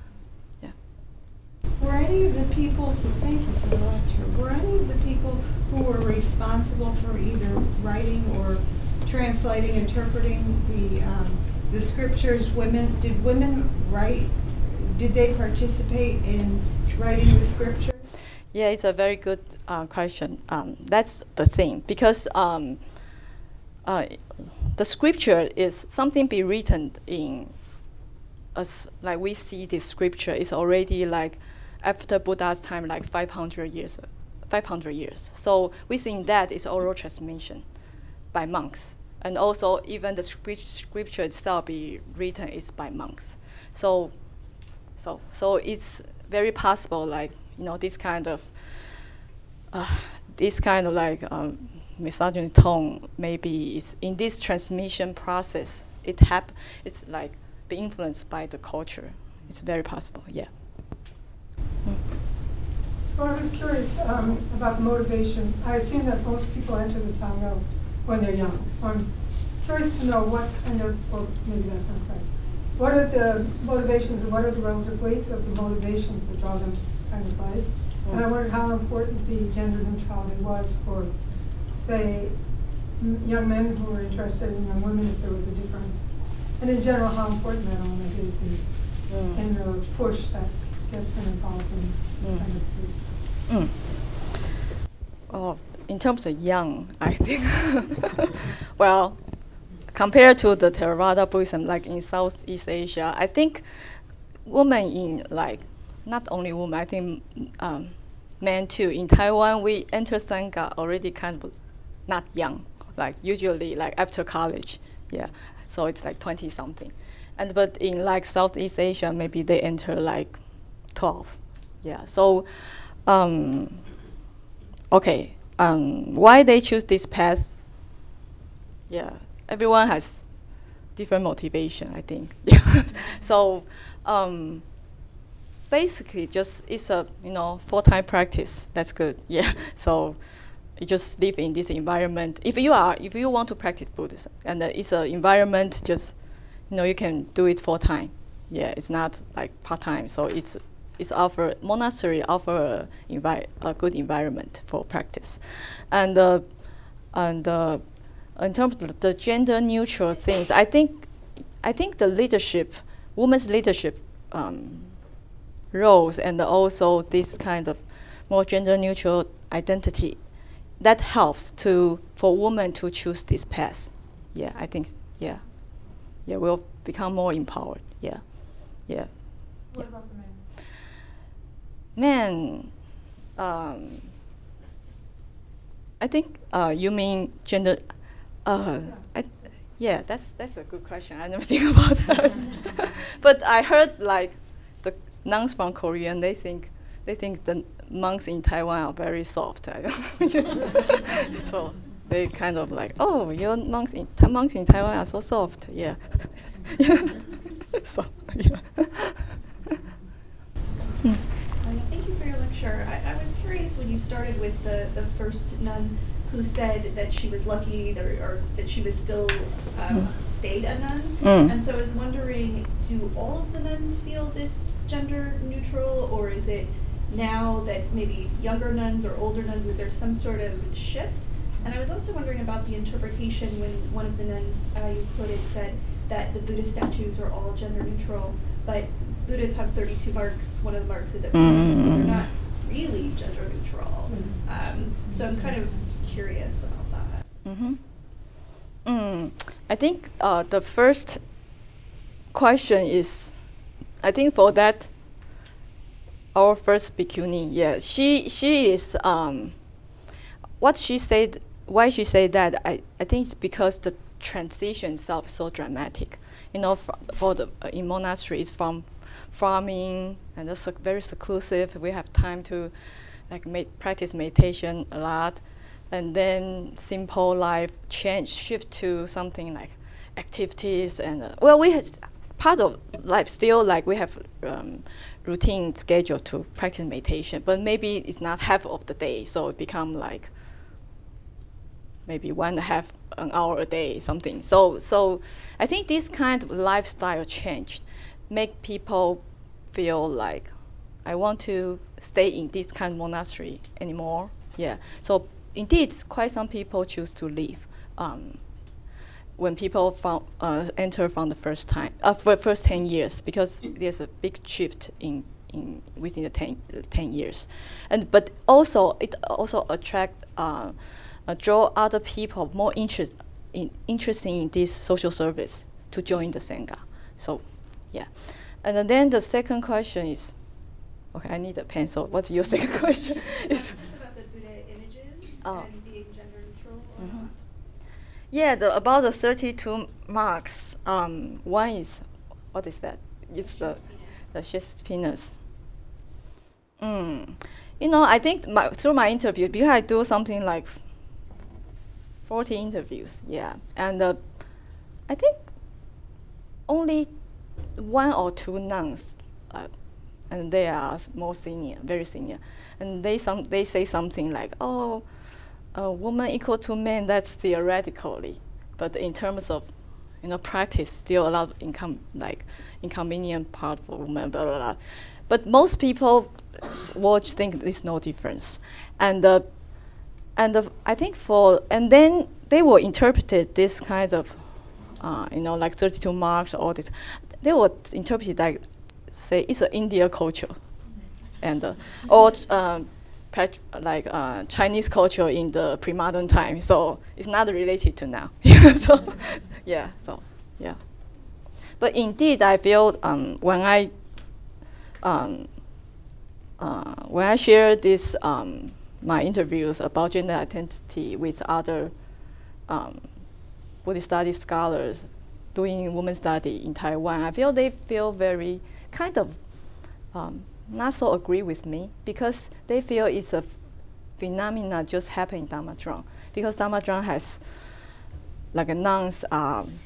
S5: Were any of the people, thank you for the lecture, were any of the people who were responsible for either writing or translating, interpreting the, um, the scriptures, women, did women write, did they participate in writing the scriptures?
S2: Yeah, it's a very good uh, question. Um, that's the thing because um, uh, the scripture is something be written in us like we see this scripture is already like after Buddha's time like 500 years 500 years. So within that is oral transmission by monks. And also even the scripture itself be written is by monks. So so so it's very possible like you know this kind of uh, this kind of like um, misogyny tone maybe is in this transmission process it hap- it's like be influenced by the culture. It's very possible, yeah.
S6: So I was curious um, about motivation. I assume that most people enter the Sangha when they're young. So I'm curious to know what kind of, or maybe that's not correct. What are the motivations and what are the relative weights of the motivations that draw them to this kind of life? And I wondered how important the gender neutrality was for, say, young men who were interested in young women, if there was a difference. And in general, how important that element is in, in the push that gets them involved in this
S2: Mm.
S6: kind of research.
S2: Mm. Oh, in terms of young, I think, well, compared to the Theravada Buddhism, like in Southeast Asia, I think women in like not only women, I think um, men too. In Taiwan, we enter Sangha already kind of not young, like usually like after college, yeah. So it's like 20 something. And but in like Southeast Asia, maybe they enter like 12, yeah. So, um, okay, um, why they choose this path? Yeah, everyone has different motivation, I think. Yeah. so, um, basically just it's a you know full-time practice that's good yeah so you just live in this environment if you are if you want to practice buddhism and uh, it's an environment just you know you can do it full-time yeah it's not like part-time so it's it's offer monastery offer a, a good environment for practice. And uh, and uh, in terms of the gender neutral things i think i think the leadership women's leadership um, roles and also this kind of more gender neutral identity that helps to for women to choose this path. Yeah i think yeah. Yeah we'll become more empowered. Yeah. Yeah. Yeah.
S6: Men
S2: um, i think uh, you mean gender uh, I, yeah that's that's a good question. I never think about that. But i heard like the nuns from korean they think they think the monks in taiwan are very soft. So they kind of like oh your monks in monks in taiwan are so soft. Yeah. So yeah. Hmm.
S7: Uh, Thank you for your lecture. I, I was curious when you started with the, the first nun who said that she was lucky that, or that she was still um,
S2: Mm.
S7: stayed a nun.
S2: Mm.
S7: And so I was wondering, do all of the nuns feel this gender neutral, or is it now that maybe younger nuns or older nuns, is there some sort of shift? And I was also wondering about the interpretation when one of the nuns uh, you quoted said that the Buddhist statues are all gender neutral, but Buddhas have 32 marks. One of the marks is at Venus, so they're
S2: Mm.
S7: not really gender neutral. Um, so I'm kind of curious about that.
S2: Mm-hmm. Mm, I think uh, the first question is, I think for that, our first Bhikshuni, yeah, she she is um, what she said. Why she said that? I, I think it's because the transition itself is so dramatic. You know, for, for the uh, in monastery, it's from farming and it's very seclusive. We have time to like make, practice meditation a lot, and then simple life change shift to something like activities and uh, well, we had part of life still like we have um, routine schedule to practice meditation, but maybe it's not half of the day, so it become like maybe one and a half an hour a day, something. So, so I think this kind of lifestyle change make people feel like I want to stay in this kind of monastery anymore. Yeah. So indeed, quite some people choose to leave. Um, when people found, uh, enter from the first time, uh, for first 10 years, because there's a big shift in, in within the 10, 10 years. And, but also, it also attract, uh, draw other people more interest in, interested in this social service to join the Sangha. So, yeah. And then the second question is, okay, I need a pencil. What's your second question? Is-
S7: Just about the Buddha images
S2: Oh.
S7: and being gender neutral or
S2: Mhm.
S7: not.
S2: Yeah, the, about the 32 marks, um, one is, what is that? It's the, the Shakespeare's. Mm. You know, I think my, through my interview, because I do something like 40 interviews, yeah, and uh, I think only one or two nuns, uh, and they are more senior, very senior, and they some they say something like, "Oh, a woman equal to man That's theoretically, but in terms of you know practice, still a lot of income like inconvenient part for women. Blah blah blah. But most people watch think there's no difference, and uh, and uh, I think for and then they will interpret this kind of uh, you know like 32 marks all this. They will interpret like say it's an India culture. And uh, or um, like uh, Chinese culture in the pre-modern time. So it's not related to now. So yeah so yeah. But indeed I feel um, when I um, uh, when I share this um, my interviews about gender identity with other um, Buddhist studies scholars doing women study in Taiwan, I feel they feel very kind of um, not so agree with me because they feel it's a phenomena just happening in Dharma Drum because Dharma Drum has like nuns um,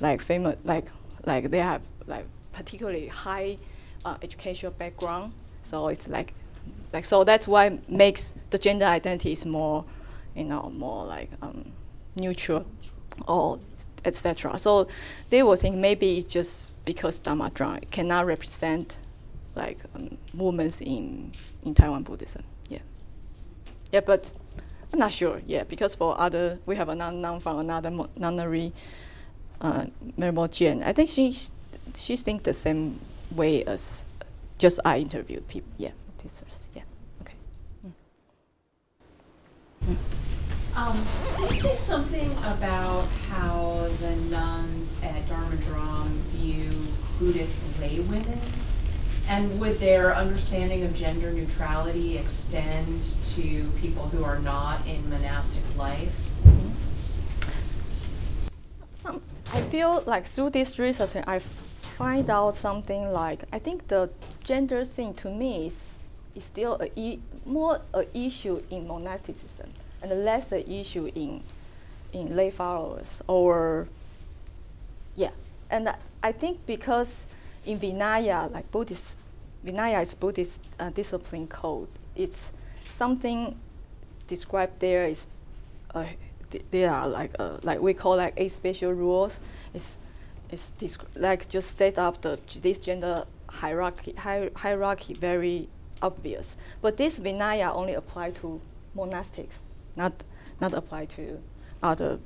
S2: like famous like like they have like particularly high uh, educational background. So it's like like so that's why makes the gender identity is more you know more like um, neutral or etc so they will think maybe it's just because Dharma Drum cannot represent like um, women in in Taiwan Buddhism yeah yeah but I'm not sure yeah because for other we have another nun from another nunnery uh, Jian I think she she thinks the same way as just I interviewed people. Yeah, this yeah. Okay. Mm.
S1: Um, can you say something about how the nuns at Dharma Drum view Buddhist lay women? And would their understanding of gender neutrality extend to people who are not in monastic life?
S2: Some, I feel like through this research, I find out something like I think the gender thing to me is, is still a e- more a issue in monasticism and less the issue in in lay followers or yeah, and I, I think because in Vinaya, like Buddhist, Vinaya is Buddhist uh, discipline code. It's something described there is uh, are like uh, like we call like eight special rules. It's it's like just set up the this gender hierarchy hi- hierarchy very obvious. But this Vinaya only apply to monastics, not not apply to other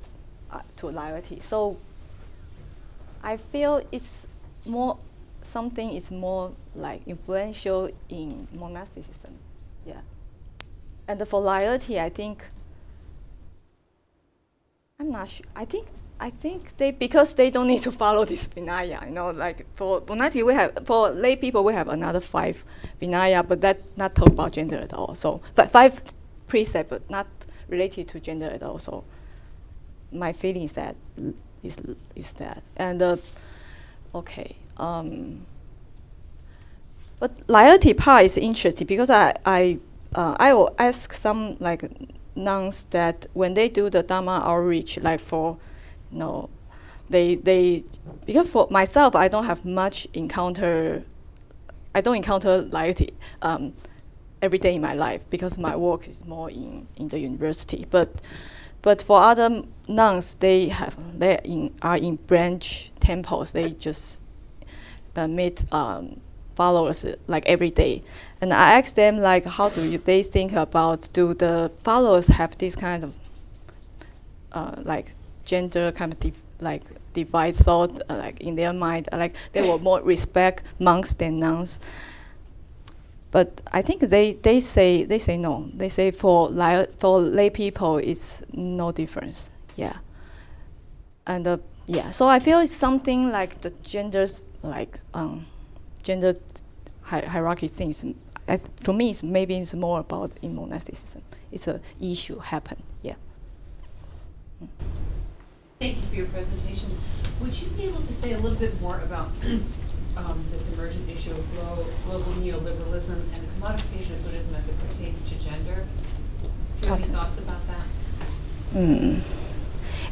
S2: uh, to laity. So I feel it's more something is more like influential in monasticism. Yeah. And for laity, I think I'm not sure. I think I think they because they don't need to follow this Vinaya. You know, like for monastic we have for lay people we have another five Vinaya, but that not talk about gender at all. So five precept, but not related to gender at all. So my feeling is that is is that and uh, okay. Um, but laity part is interesting because I I uh, I will ask some like nuns that when they do the Dharma outreach, like for, you know, they they because for myself I don't have much encounter. I don't encounter laity um, every day in my life because my work is more in, in the university. But but for other nuns, they have they in are in branch temples. They just uh, meet um, followers uh, like every day. And I asked them like, how do you, they think about do the followers have this kind of uh, like gender kind of div- like divide thought uh, like in their mind like they will more respect monks than nuns. But I think they, they say they say no. They say for lay, for lay people it's no difference. Yeah. And uh, yeah, so I feel it's something like the genders like um, gender hi- hierarchy things. Uh, for me, it's maybe it's more about in monasticism. It's a issue happen. Yeah.
S8: Thank you for your presentation. Would you be able to say a little bit more about um, this emergent issue of glo- global neoliberalism and the commodification of Buddhism as it pertains to gender? Do you have any thoughts about that?
S2: Mm.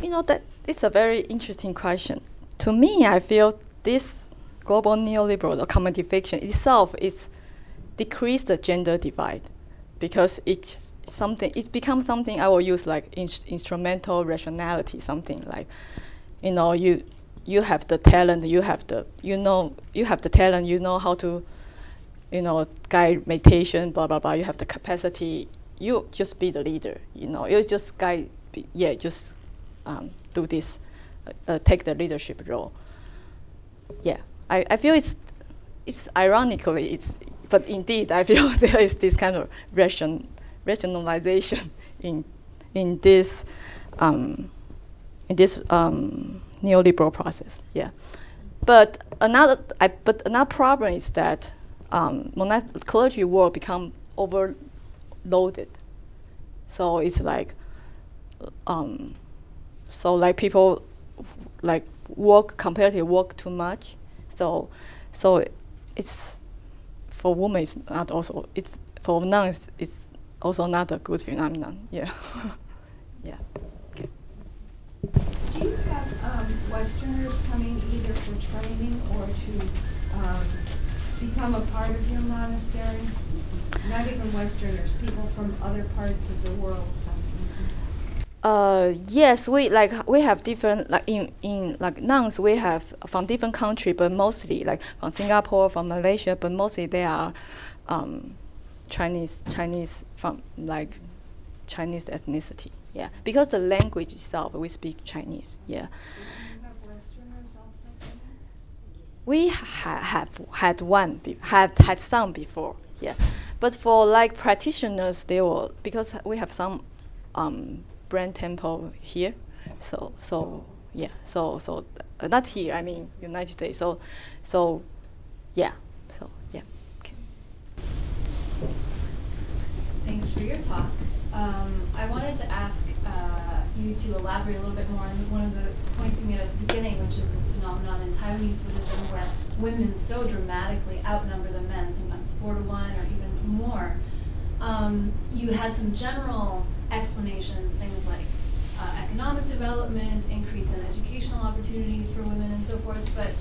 S2: You know that it's a very interesting question. To me, I feel this global neoliberal commodification itself is decrease the gender divide because it's something it becomes something I will use like ins- instrumental rationality, something like you know you you have the talent, you have the you know you have the talent, you know how to you know guide meditation, blah blah blah. You have the capacity. You just be the leader. You know you just guide. Be, yeah, just um, do this, uh, uh, take the leadership role. Yeah, I, I feel it's it's ironically it's but indeed I feel there is this kind of ration rationalization in in this um, in this um, neoliberal process. Yeah, but another I, but another problem is that um, monast- clergy work become overloaded. So it's like, um, so like people like work comparatively work too much. So, so it's for women it's not also it's for nuns it's also not a good phenomenon. Yeah, yeah.
S5: Do you have um, Westerners coming either for training or to um, become a part of your monastery? Not even Westerners, people from other parts of the world.
S2: Uh, yes, we like we have different like in in like nuns we have from different country, but mostly like from Singapore, from Malaysia, but mostly they are um, Chinese Chinese from like Chinese ethnicity. Yeah, because the language itself we speak Chinese. Yeah, we ha- have had one have had some before. Yeah, but for like practitioners, they will because we have some um, brand temple here. So so yeah so so uh, not here. I mean United States. So so yeah so yeah. Okay.
S9: Thanks for your talk. Um, I wanted to ask uh, you to elaborate a little bit more on one of the points you made at the beginning, which is this phenomenon in Taiwanese Buddhism where women so dramatically outnumber the men, sometimes four to one or even more. Um, you had some general explanations, things like uh, economic development, increase in educational opportunities for women, and so forth, but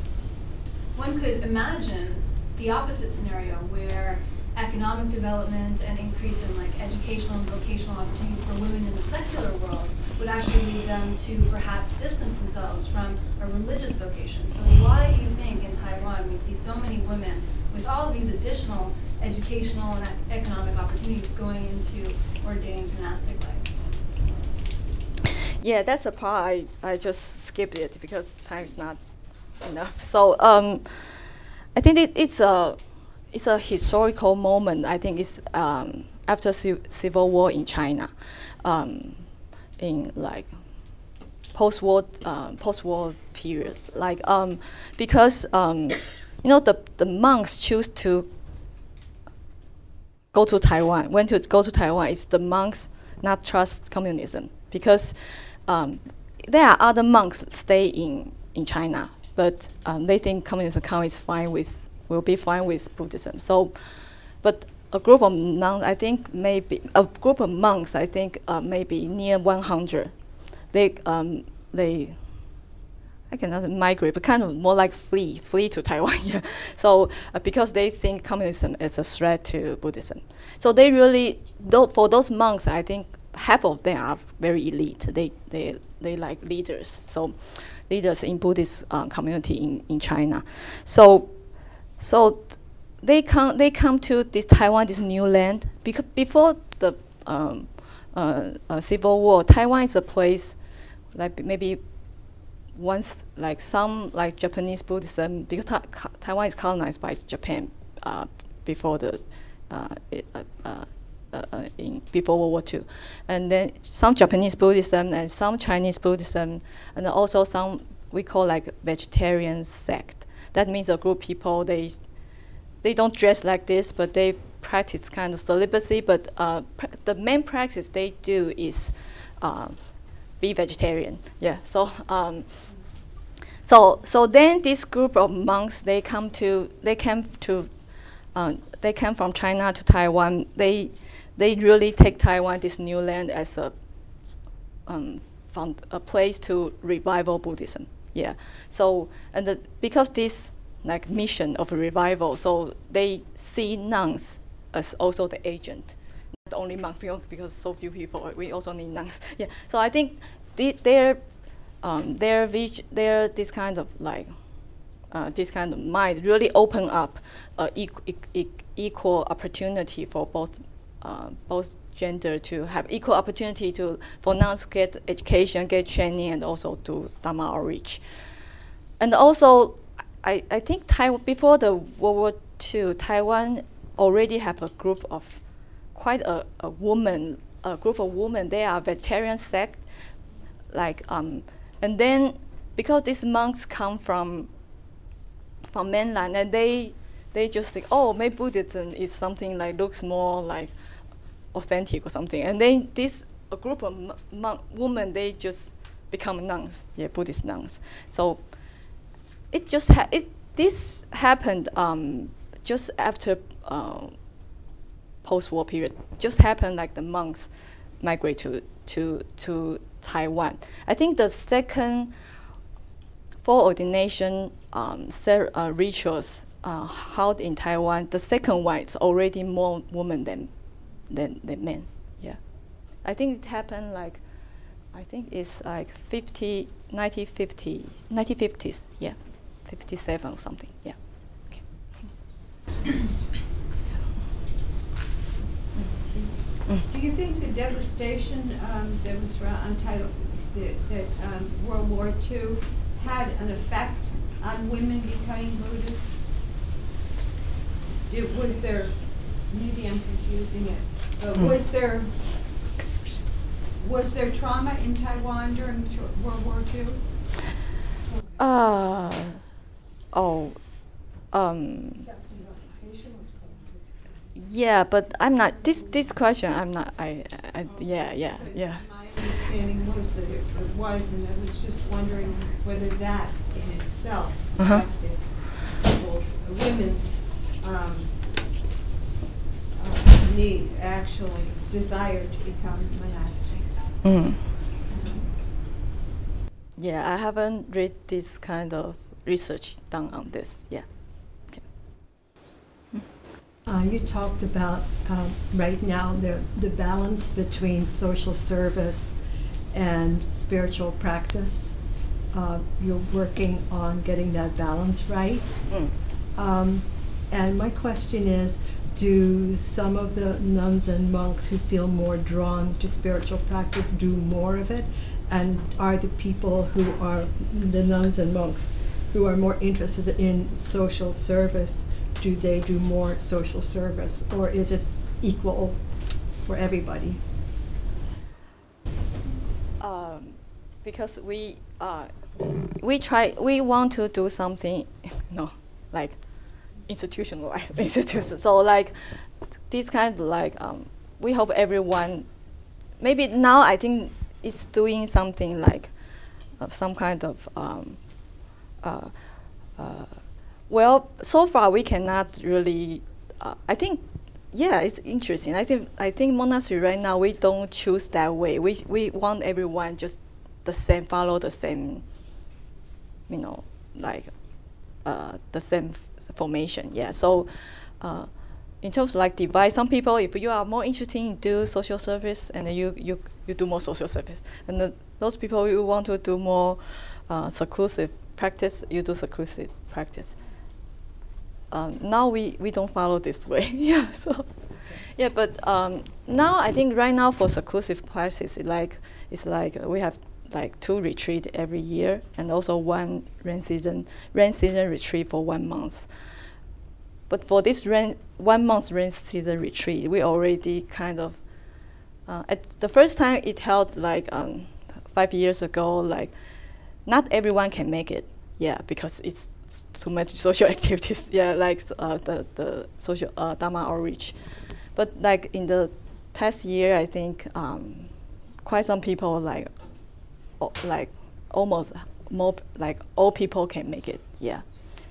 S9: one could imagine the opposite scenario where economic development and increase in like educational and vocational opportunities for women in the secular world would actually lead them to perhaps distance themselves from a religious vocation. So why do you think in Taiwan we see so many women with all these additional educational and economic opportunities going into ordained monastic life?
S2: Yeah, that's the part I, I just skipped it because time is not enough. So um, I think it, it's a it's a historical moment. I think it's um, after ci- civil war in China, um, in like post-war uh, post-war period. Like um, because um, you know the the monks choose to go to Taiwan. When to go to Taiwan is the monks not trust communism because um, there are other monks stay in, in China, but um, they think communism is fine with will be fine with Buddhism. So, but a group of nuns, I think maybe a group of monks, I think uh, maybe near 100. They um, they I cannot migrate, but kind of more like flee, flee to Taiwan. yeah. So uh, because they think communism is a threat to Buddhism, so they really, for those monks, I think half of them are very elite. They they they like leaders. So leaders in Buddhist uh, community in, in China. So so they come they come to this Taiwan, this new land because before the um, uh, uh, civil war, Taiwan is a place like maybe once like some like Japanese Buddhism because ta- Taiwan is colonized by Japan uh, before the uh, uh, uh, in before World War II, and then some Japanese Buddhism and some Chinese Buddhism, and also some we call like vegetarian sect. That means a group of people they they don't dress like this, but they practice kind of celibacy. But uh, the main practice they do is uh, be vegetarian. Yeah. So um, so so then this group of monks they come to they came to uh, they came from China to Taiwan. They they really take Taiwan this new land as a um, a place to revival Buddhism. Yeah. So and the, because this like mission of revival, so they see nuns as also the agent, not only monks because, so few people. We also need nuns. Yeah. So I think the, their um, their vis- their this kind of like uh, this kind of mind really open up uh, equ- eq- eq- equal opportunity for both uh, both gender to have equal opportunity to for to get education, get training, and also to Dharma outreach. And also, I, I think Taiwan before the World War II, Taiwan already have a group of quite a, a woman a group of women. They are vegetarian sect, like um, and then because these monks come from from mainland and they they just think, oh, maybe Buddhism is something like looks more like authentic or something, and then this a group of monk women they just become nuns, yeah, Buddhist nuns. So it just ha- it this happened um, just after uh, post-war period. Just happened like the monks migrate to to to Taiwan. I think the second for ordination um, cer- uh, rituals uh, held in Taiwan, the second one is already more women than than, than men. Yeah, I think it happened like I think it's like 50, 1950, 1950s. Yeah, 57 or something. Yeah. Okay.
S5: Do you think the devastation um, that was on title, that, that um, World War II had an effect on women becoming Buddhists? It, was there, maybe I'm confusing it, but
S2: Hmm.
S5: was there, was there trauma in Taiwan during World War II?
S2: Uh, oh, um,
S6: Japanese occupation was called.
S2: yeah, but I'm not. This this question, I'm not. I, I yeah, yeah, yeah.
S5: My understanding was that it it was, and I was just wondering whether that in itself
S2: Uh-huh.
S5: affected people's, women's, um, need, actually desire to become monastic.
S2: Mm. Yeah, I haven't read this kind of research done on this. Yeah. Okay.
S10: Uh, you talked about um, right now the, the balance between social service and spiritual practice. Uh, you're working on getting that balance right.
S2: Mm.
S10: Um, and my question is do some of the nuns and monks who feel more drawn to spiritual practice do more of it? And are the people who are the nuns and monks who are more interested in social service, do they do more social service? Or is it equal for everybody?
S2: Um, because we uh, we try we want to do something no like institutionalized institutions. so like this kind of like um, we hope everyone maybe now i think it's doing something like uh, some kind of um, uh, uh, well so far we cannot really uh, i think yeah it's interesting i think i think monastery right now we don't choose that way we we want everyone just the same follow the same you know like uh, the same formation yeah. So uh, in terms of like divide some people if you are more interested in do social service and you you you do more social service. And the, those people who want to do more uh, seclusive practice you do seclusive practice. Um, now we, we don't follow this way yeah so yeah but um, now i think right now for seclusive practice like it's like we have like two retreat every year and also one rain season rain season retreat for one month. But for this rain, one month rain season retreat, we already kind of, uh, at the first time it held like um, five years ago, like not everyone can make it, yeah, because it's too much social activities, yeah, like uh, the, the social uh, Dharma outreach. But like in the past year, I think um, quite some people like, like almost more like all people can make it, yeah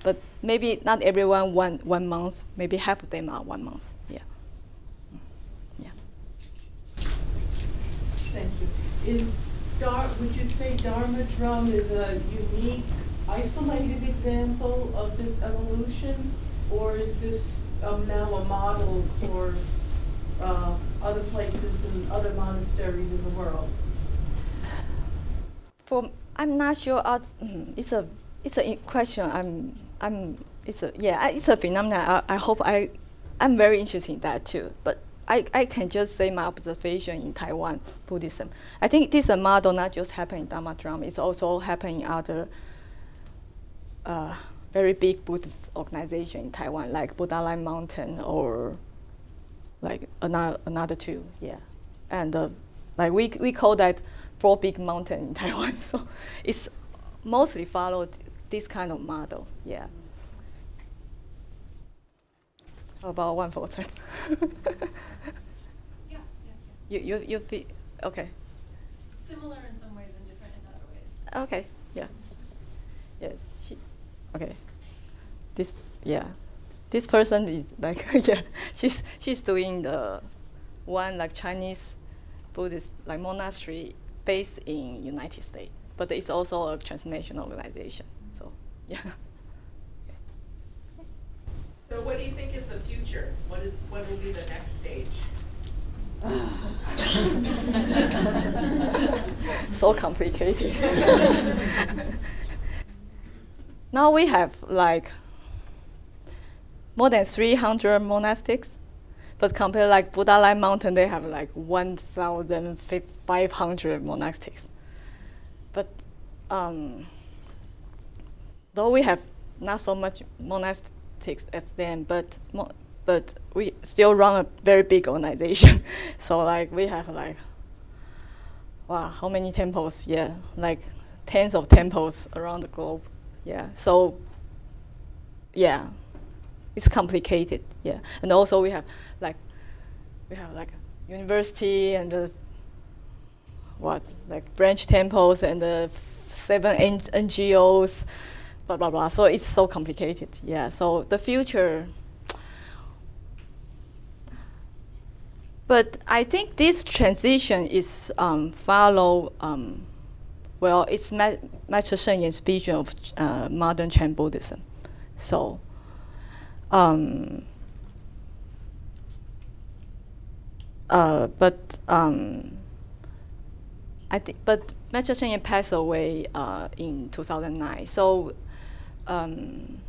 S2: but maybe not everyone one one month. Maybe half of them are one month. Yeah. Mm. Yeah.
S11: Thank you. Is Dar, would you say Dharma drum is a unique, isolated example of this evolution? Or is this um, now a model for uh, other places and other monasteries in the world?
S2: For I'm not sure. Uh, it's a it's a question. I'm I'm it's a yeah. It's a phenomenon. I, I hope I I'm very interested in that too. But I, I can just say my observation in Taiwan Buddhism. I think this model not just happen in Dharma Drum. It's also happening in other uh, very big Buddhist organization in Taiwan, like Buddha Light Mountain or like another another two, yeah. And uh, like we we call that four big mountain in Taiwan. So it's mostly followed this kind of model, yeah. About one.
S9: Yeah, yeah,
S2: you you you feel okay.
S9: Similar in some ways and different in other ways.
S2: Okay. Yeah. Yeah. She. Okay. This. Yeah. This person is like yeah. She's she's doing the one like Chinese Buddhist like monastery based in United States, but it's also a transnational organization. So yeah.
S11: So what do you think is the future? What is, what will be the next stage?
S2: so complicated. now we have like more than 300 monastics, but compared like Buddha Light Mountain, they have like 1,500 monastics. But um, though we have not so much monastics as them, but but we still run a very big organization. so like we have like wow, how many temples? Yeah, like tens of temples around the globe. Yeah, so yeah, it's complicated. Yeah, and also we have like we have like university and the what like branch temples and the seven NGOs, blah blah blah. So it's so complicated. Yeah. So the future. But I think this transition is um, follow. Um, well, it's Master Yan's vision of uh, modern Chan Buddhism. So. Um, uh, but um, I think, but Master Yan passed away uh, in 2009. So um,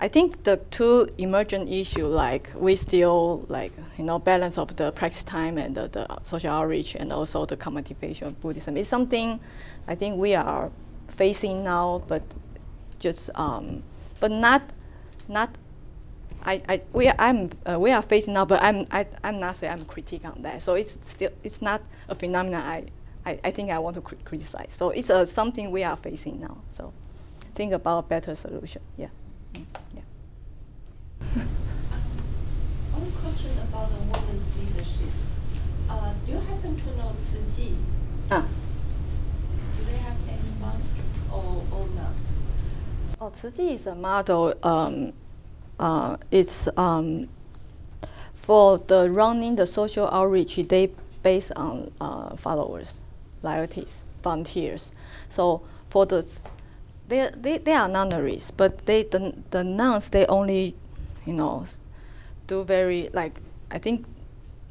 S2: I think the two emergent issue, like we still like you know balance of the practice time and the, the social outreach and also the commodification of Buddhism is something I think we are facing now, but just um, but not not I, I we are, I'm uh, we are facing now, but I'm I, I'm not saying I'm critique on that. So it's still it's not a phenomenon I, I, I think I want to cri- criticize. So it's uh, something we are facing now. So think about better solution. Yeah. Mm, yeah.
S12: One question about the women's leadership. Uh, do you happen to know Chi?
S2: Ah.
S12: Do they have any monk or, or nuns?
S2: Chi is a model. Um, uh, it's um, for the running the social outreach. They based on uh, followers, loyalties, volunteers. So for the they, they, they are nunneries, but they the, the nuns they only, you know, do very like I think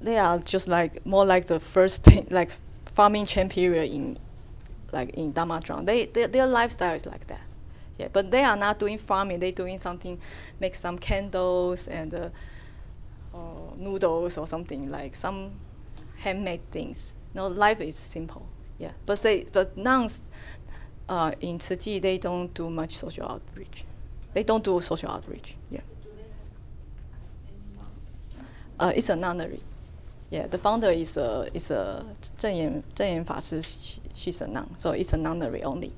S2: they are just like more like the first thing, like farming chain period in like in Dharma Drum. They, they their lifestyle is like that. Yeah, but they are not doing farming. They're doing something, make some candles and uh, noodles or something like some handmade things. No, life is simple. Yeah, but they but nuns uh, in city they don't do much social outreach. They don't do social outreach. Yeah. Uh, it's a nunnery. Yeah, the founder is a is a Zhen Yan Zhen She's a nun, so it's a nunnery only.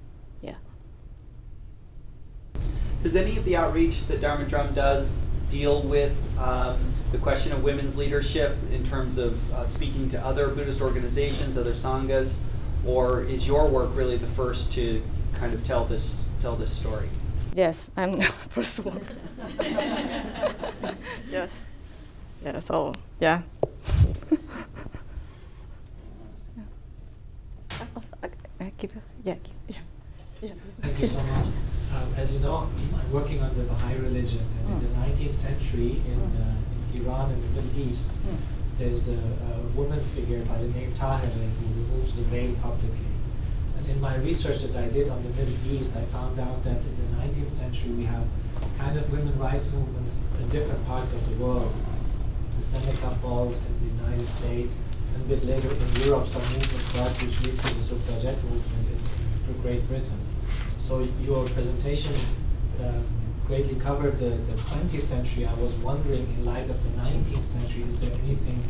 S13: Does any of the outreach that Dharma Drum does deal with um, the question of women's leadership in terms of uh, speaking to other Buddhist organizations, other sanghas, or is your work really the first to kind of tell this tell this story?
S2: Yes, I'm the first one. yes. Yeah. So yeah. I keep yeah, keep, yeah, yeah.
S14: Thank you so much. Um, as you know, I'm working on the Baha'i religion, and in the 19th century in, uh, in Iran and the Middle East, there's a, a woman figure by the name Tahira who removes the veil publicly. And in my research that I did on the Middle East, I found out that in the 19th century we have kind of women rights movements in different parts of the world. The Seneca Falls in the United States, and a bit later in Europe, some movement starts which leads to the suffragette movement in, in Great Britain. So your presentation um, greatly covered the, the 20th century. I was wondering, in light of the 19th century, is there anything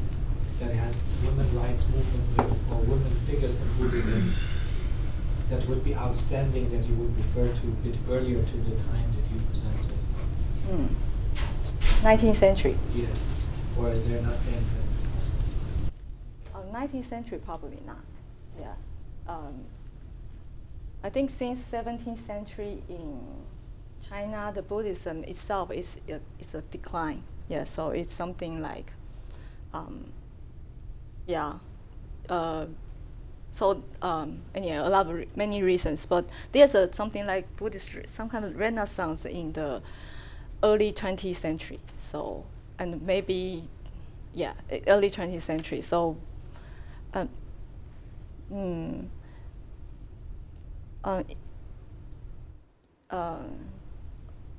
S14: that has women rights movement or women figures in Buddhism that would be outstanding that you would refer to a bit earlier to the time that you presented?
S2: Mm. 19th century.
S14: Yes. Or is there nothing?
S2: Uh, 19th century, probably not. Yeah. Um, I think since 17th century in China, the Buddhism itself is a, is a decline. Yeah, so it's something like, um, yeah. Uh, so um, and yeah, a lot of many reasons, but there's a, something like Buddhist, some kind of renaissance in the early 20th century. So and maybe, yeah, early 20th century. So, um, mm, uh, uh,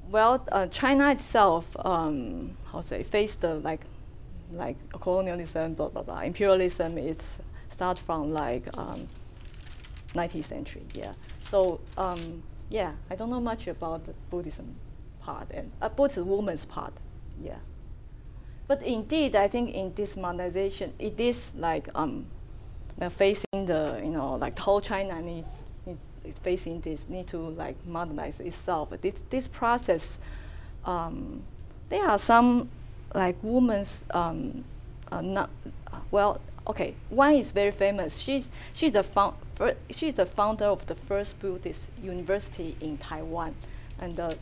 S2: well, uh, China itself, um, how say, faced the like, like colonialism, blah blah blah. Imperialism is start from like um, 19th century. Yeah. So um, yeah, I don't know much about the Buddhism part and uh, Buddhist woman's part. Yeah. But indeed, I think in this modernization, it is like um, facing the you know like whole China need, facing this need to like modernize itself. This this process, um, there are some like women's um, not well. Okay, one is very famous. She's she's the found, she's the founder of the first Buddhist university in Taiwan, and uh,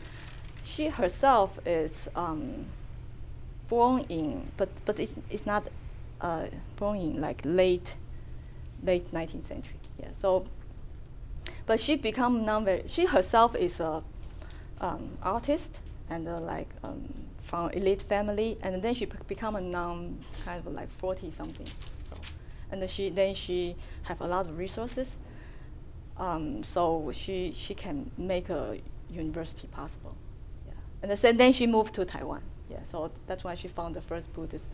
S2: she herself is. Um, born in, but but it's it's not uh, born in like late late 19th century. Yeah. So, but she become very. She herself is a um, artist and uh, like um, from elite family, and then she become a non kind of like 40 something. So, and she then she have a lot of resources. Um, so she she can make a university possible. Yeah. And then then she moved to Taiwan. Yeah, so that's why she found the first Buddhist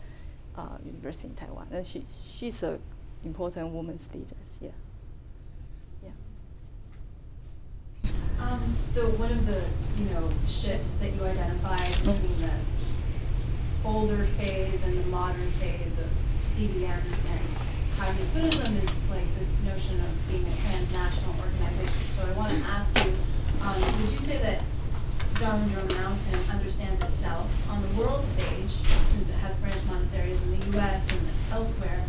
S2: uh, university in Taiwan. And she, she's an important women's leader. Yeah. Yeah.
S9: Um, so one of the, you know, shifts that you identified between the older phase and the modern phase of DDM and Taiwanese Buddhism is like this notion of being a transnational organization. So I want to ask you, um, would you say that Dharma Drum Mountain understands itself on the world stage, since it has branch monasteries in the US and elsewhere,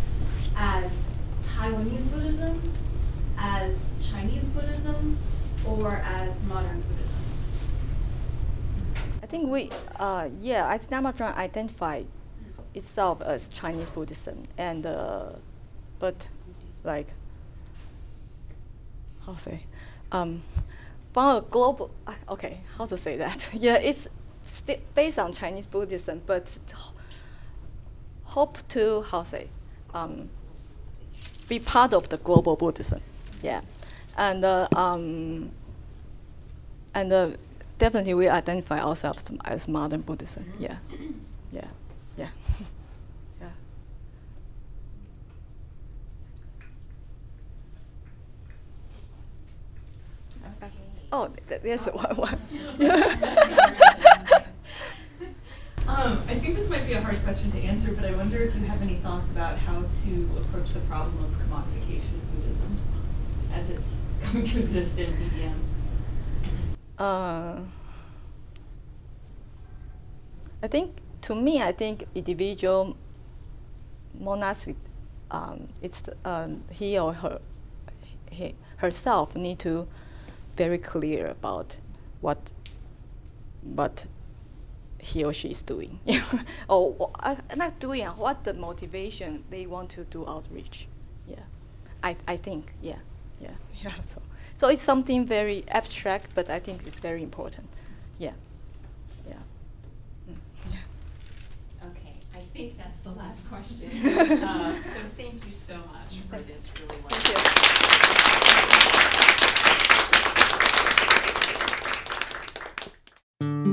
S9: as Taiwanese Buddhism, as Chinese Buddhism, or as modern Buddhism?
S2: I think we, uh, yeah, I think Dharma Drum identify itself as Chinese Buddhism, and uh, but like how to say, um, from a global, uh, okay, how to say that? yeah, it's based on Chinese Buddhism, but hope to how to say, um, be part of the global Buddhism. Yeah, and uh, um, and uh, definitely we identify ourselves as modern Buddhism. Yeah, yeah, yeah, yeah. Oh, th- there's one. one.
S15: Um, I think this might be a hard question to answer, but I wonder if you have any thoughts about how to approach the problem of commodification of Buddhism as it's coming to exist in DDM.
S2: Uh, I think to me, I think individual monastic, um, it's um, he or her, he, herself need to very clear about what what he or she is doing, or uh, not doing, what the motivation they want to do outreach. Yeah, I I think yeah yeah, yeah. So, so it's something very abstract, but I think it's very important. Yeah, yeah. Mm. yeah.
S1: Okay, I think that's the last question. uh, so thank you so much for this really wonderful.
S2: Thank you.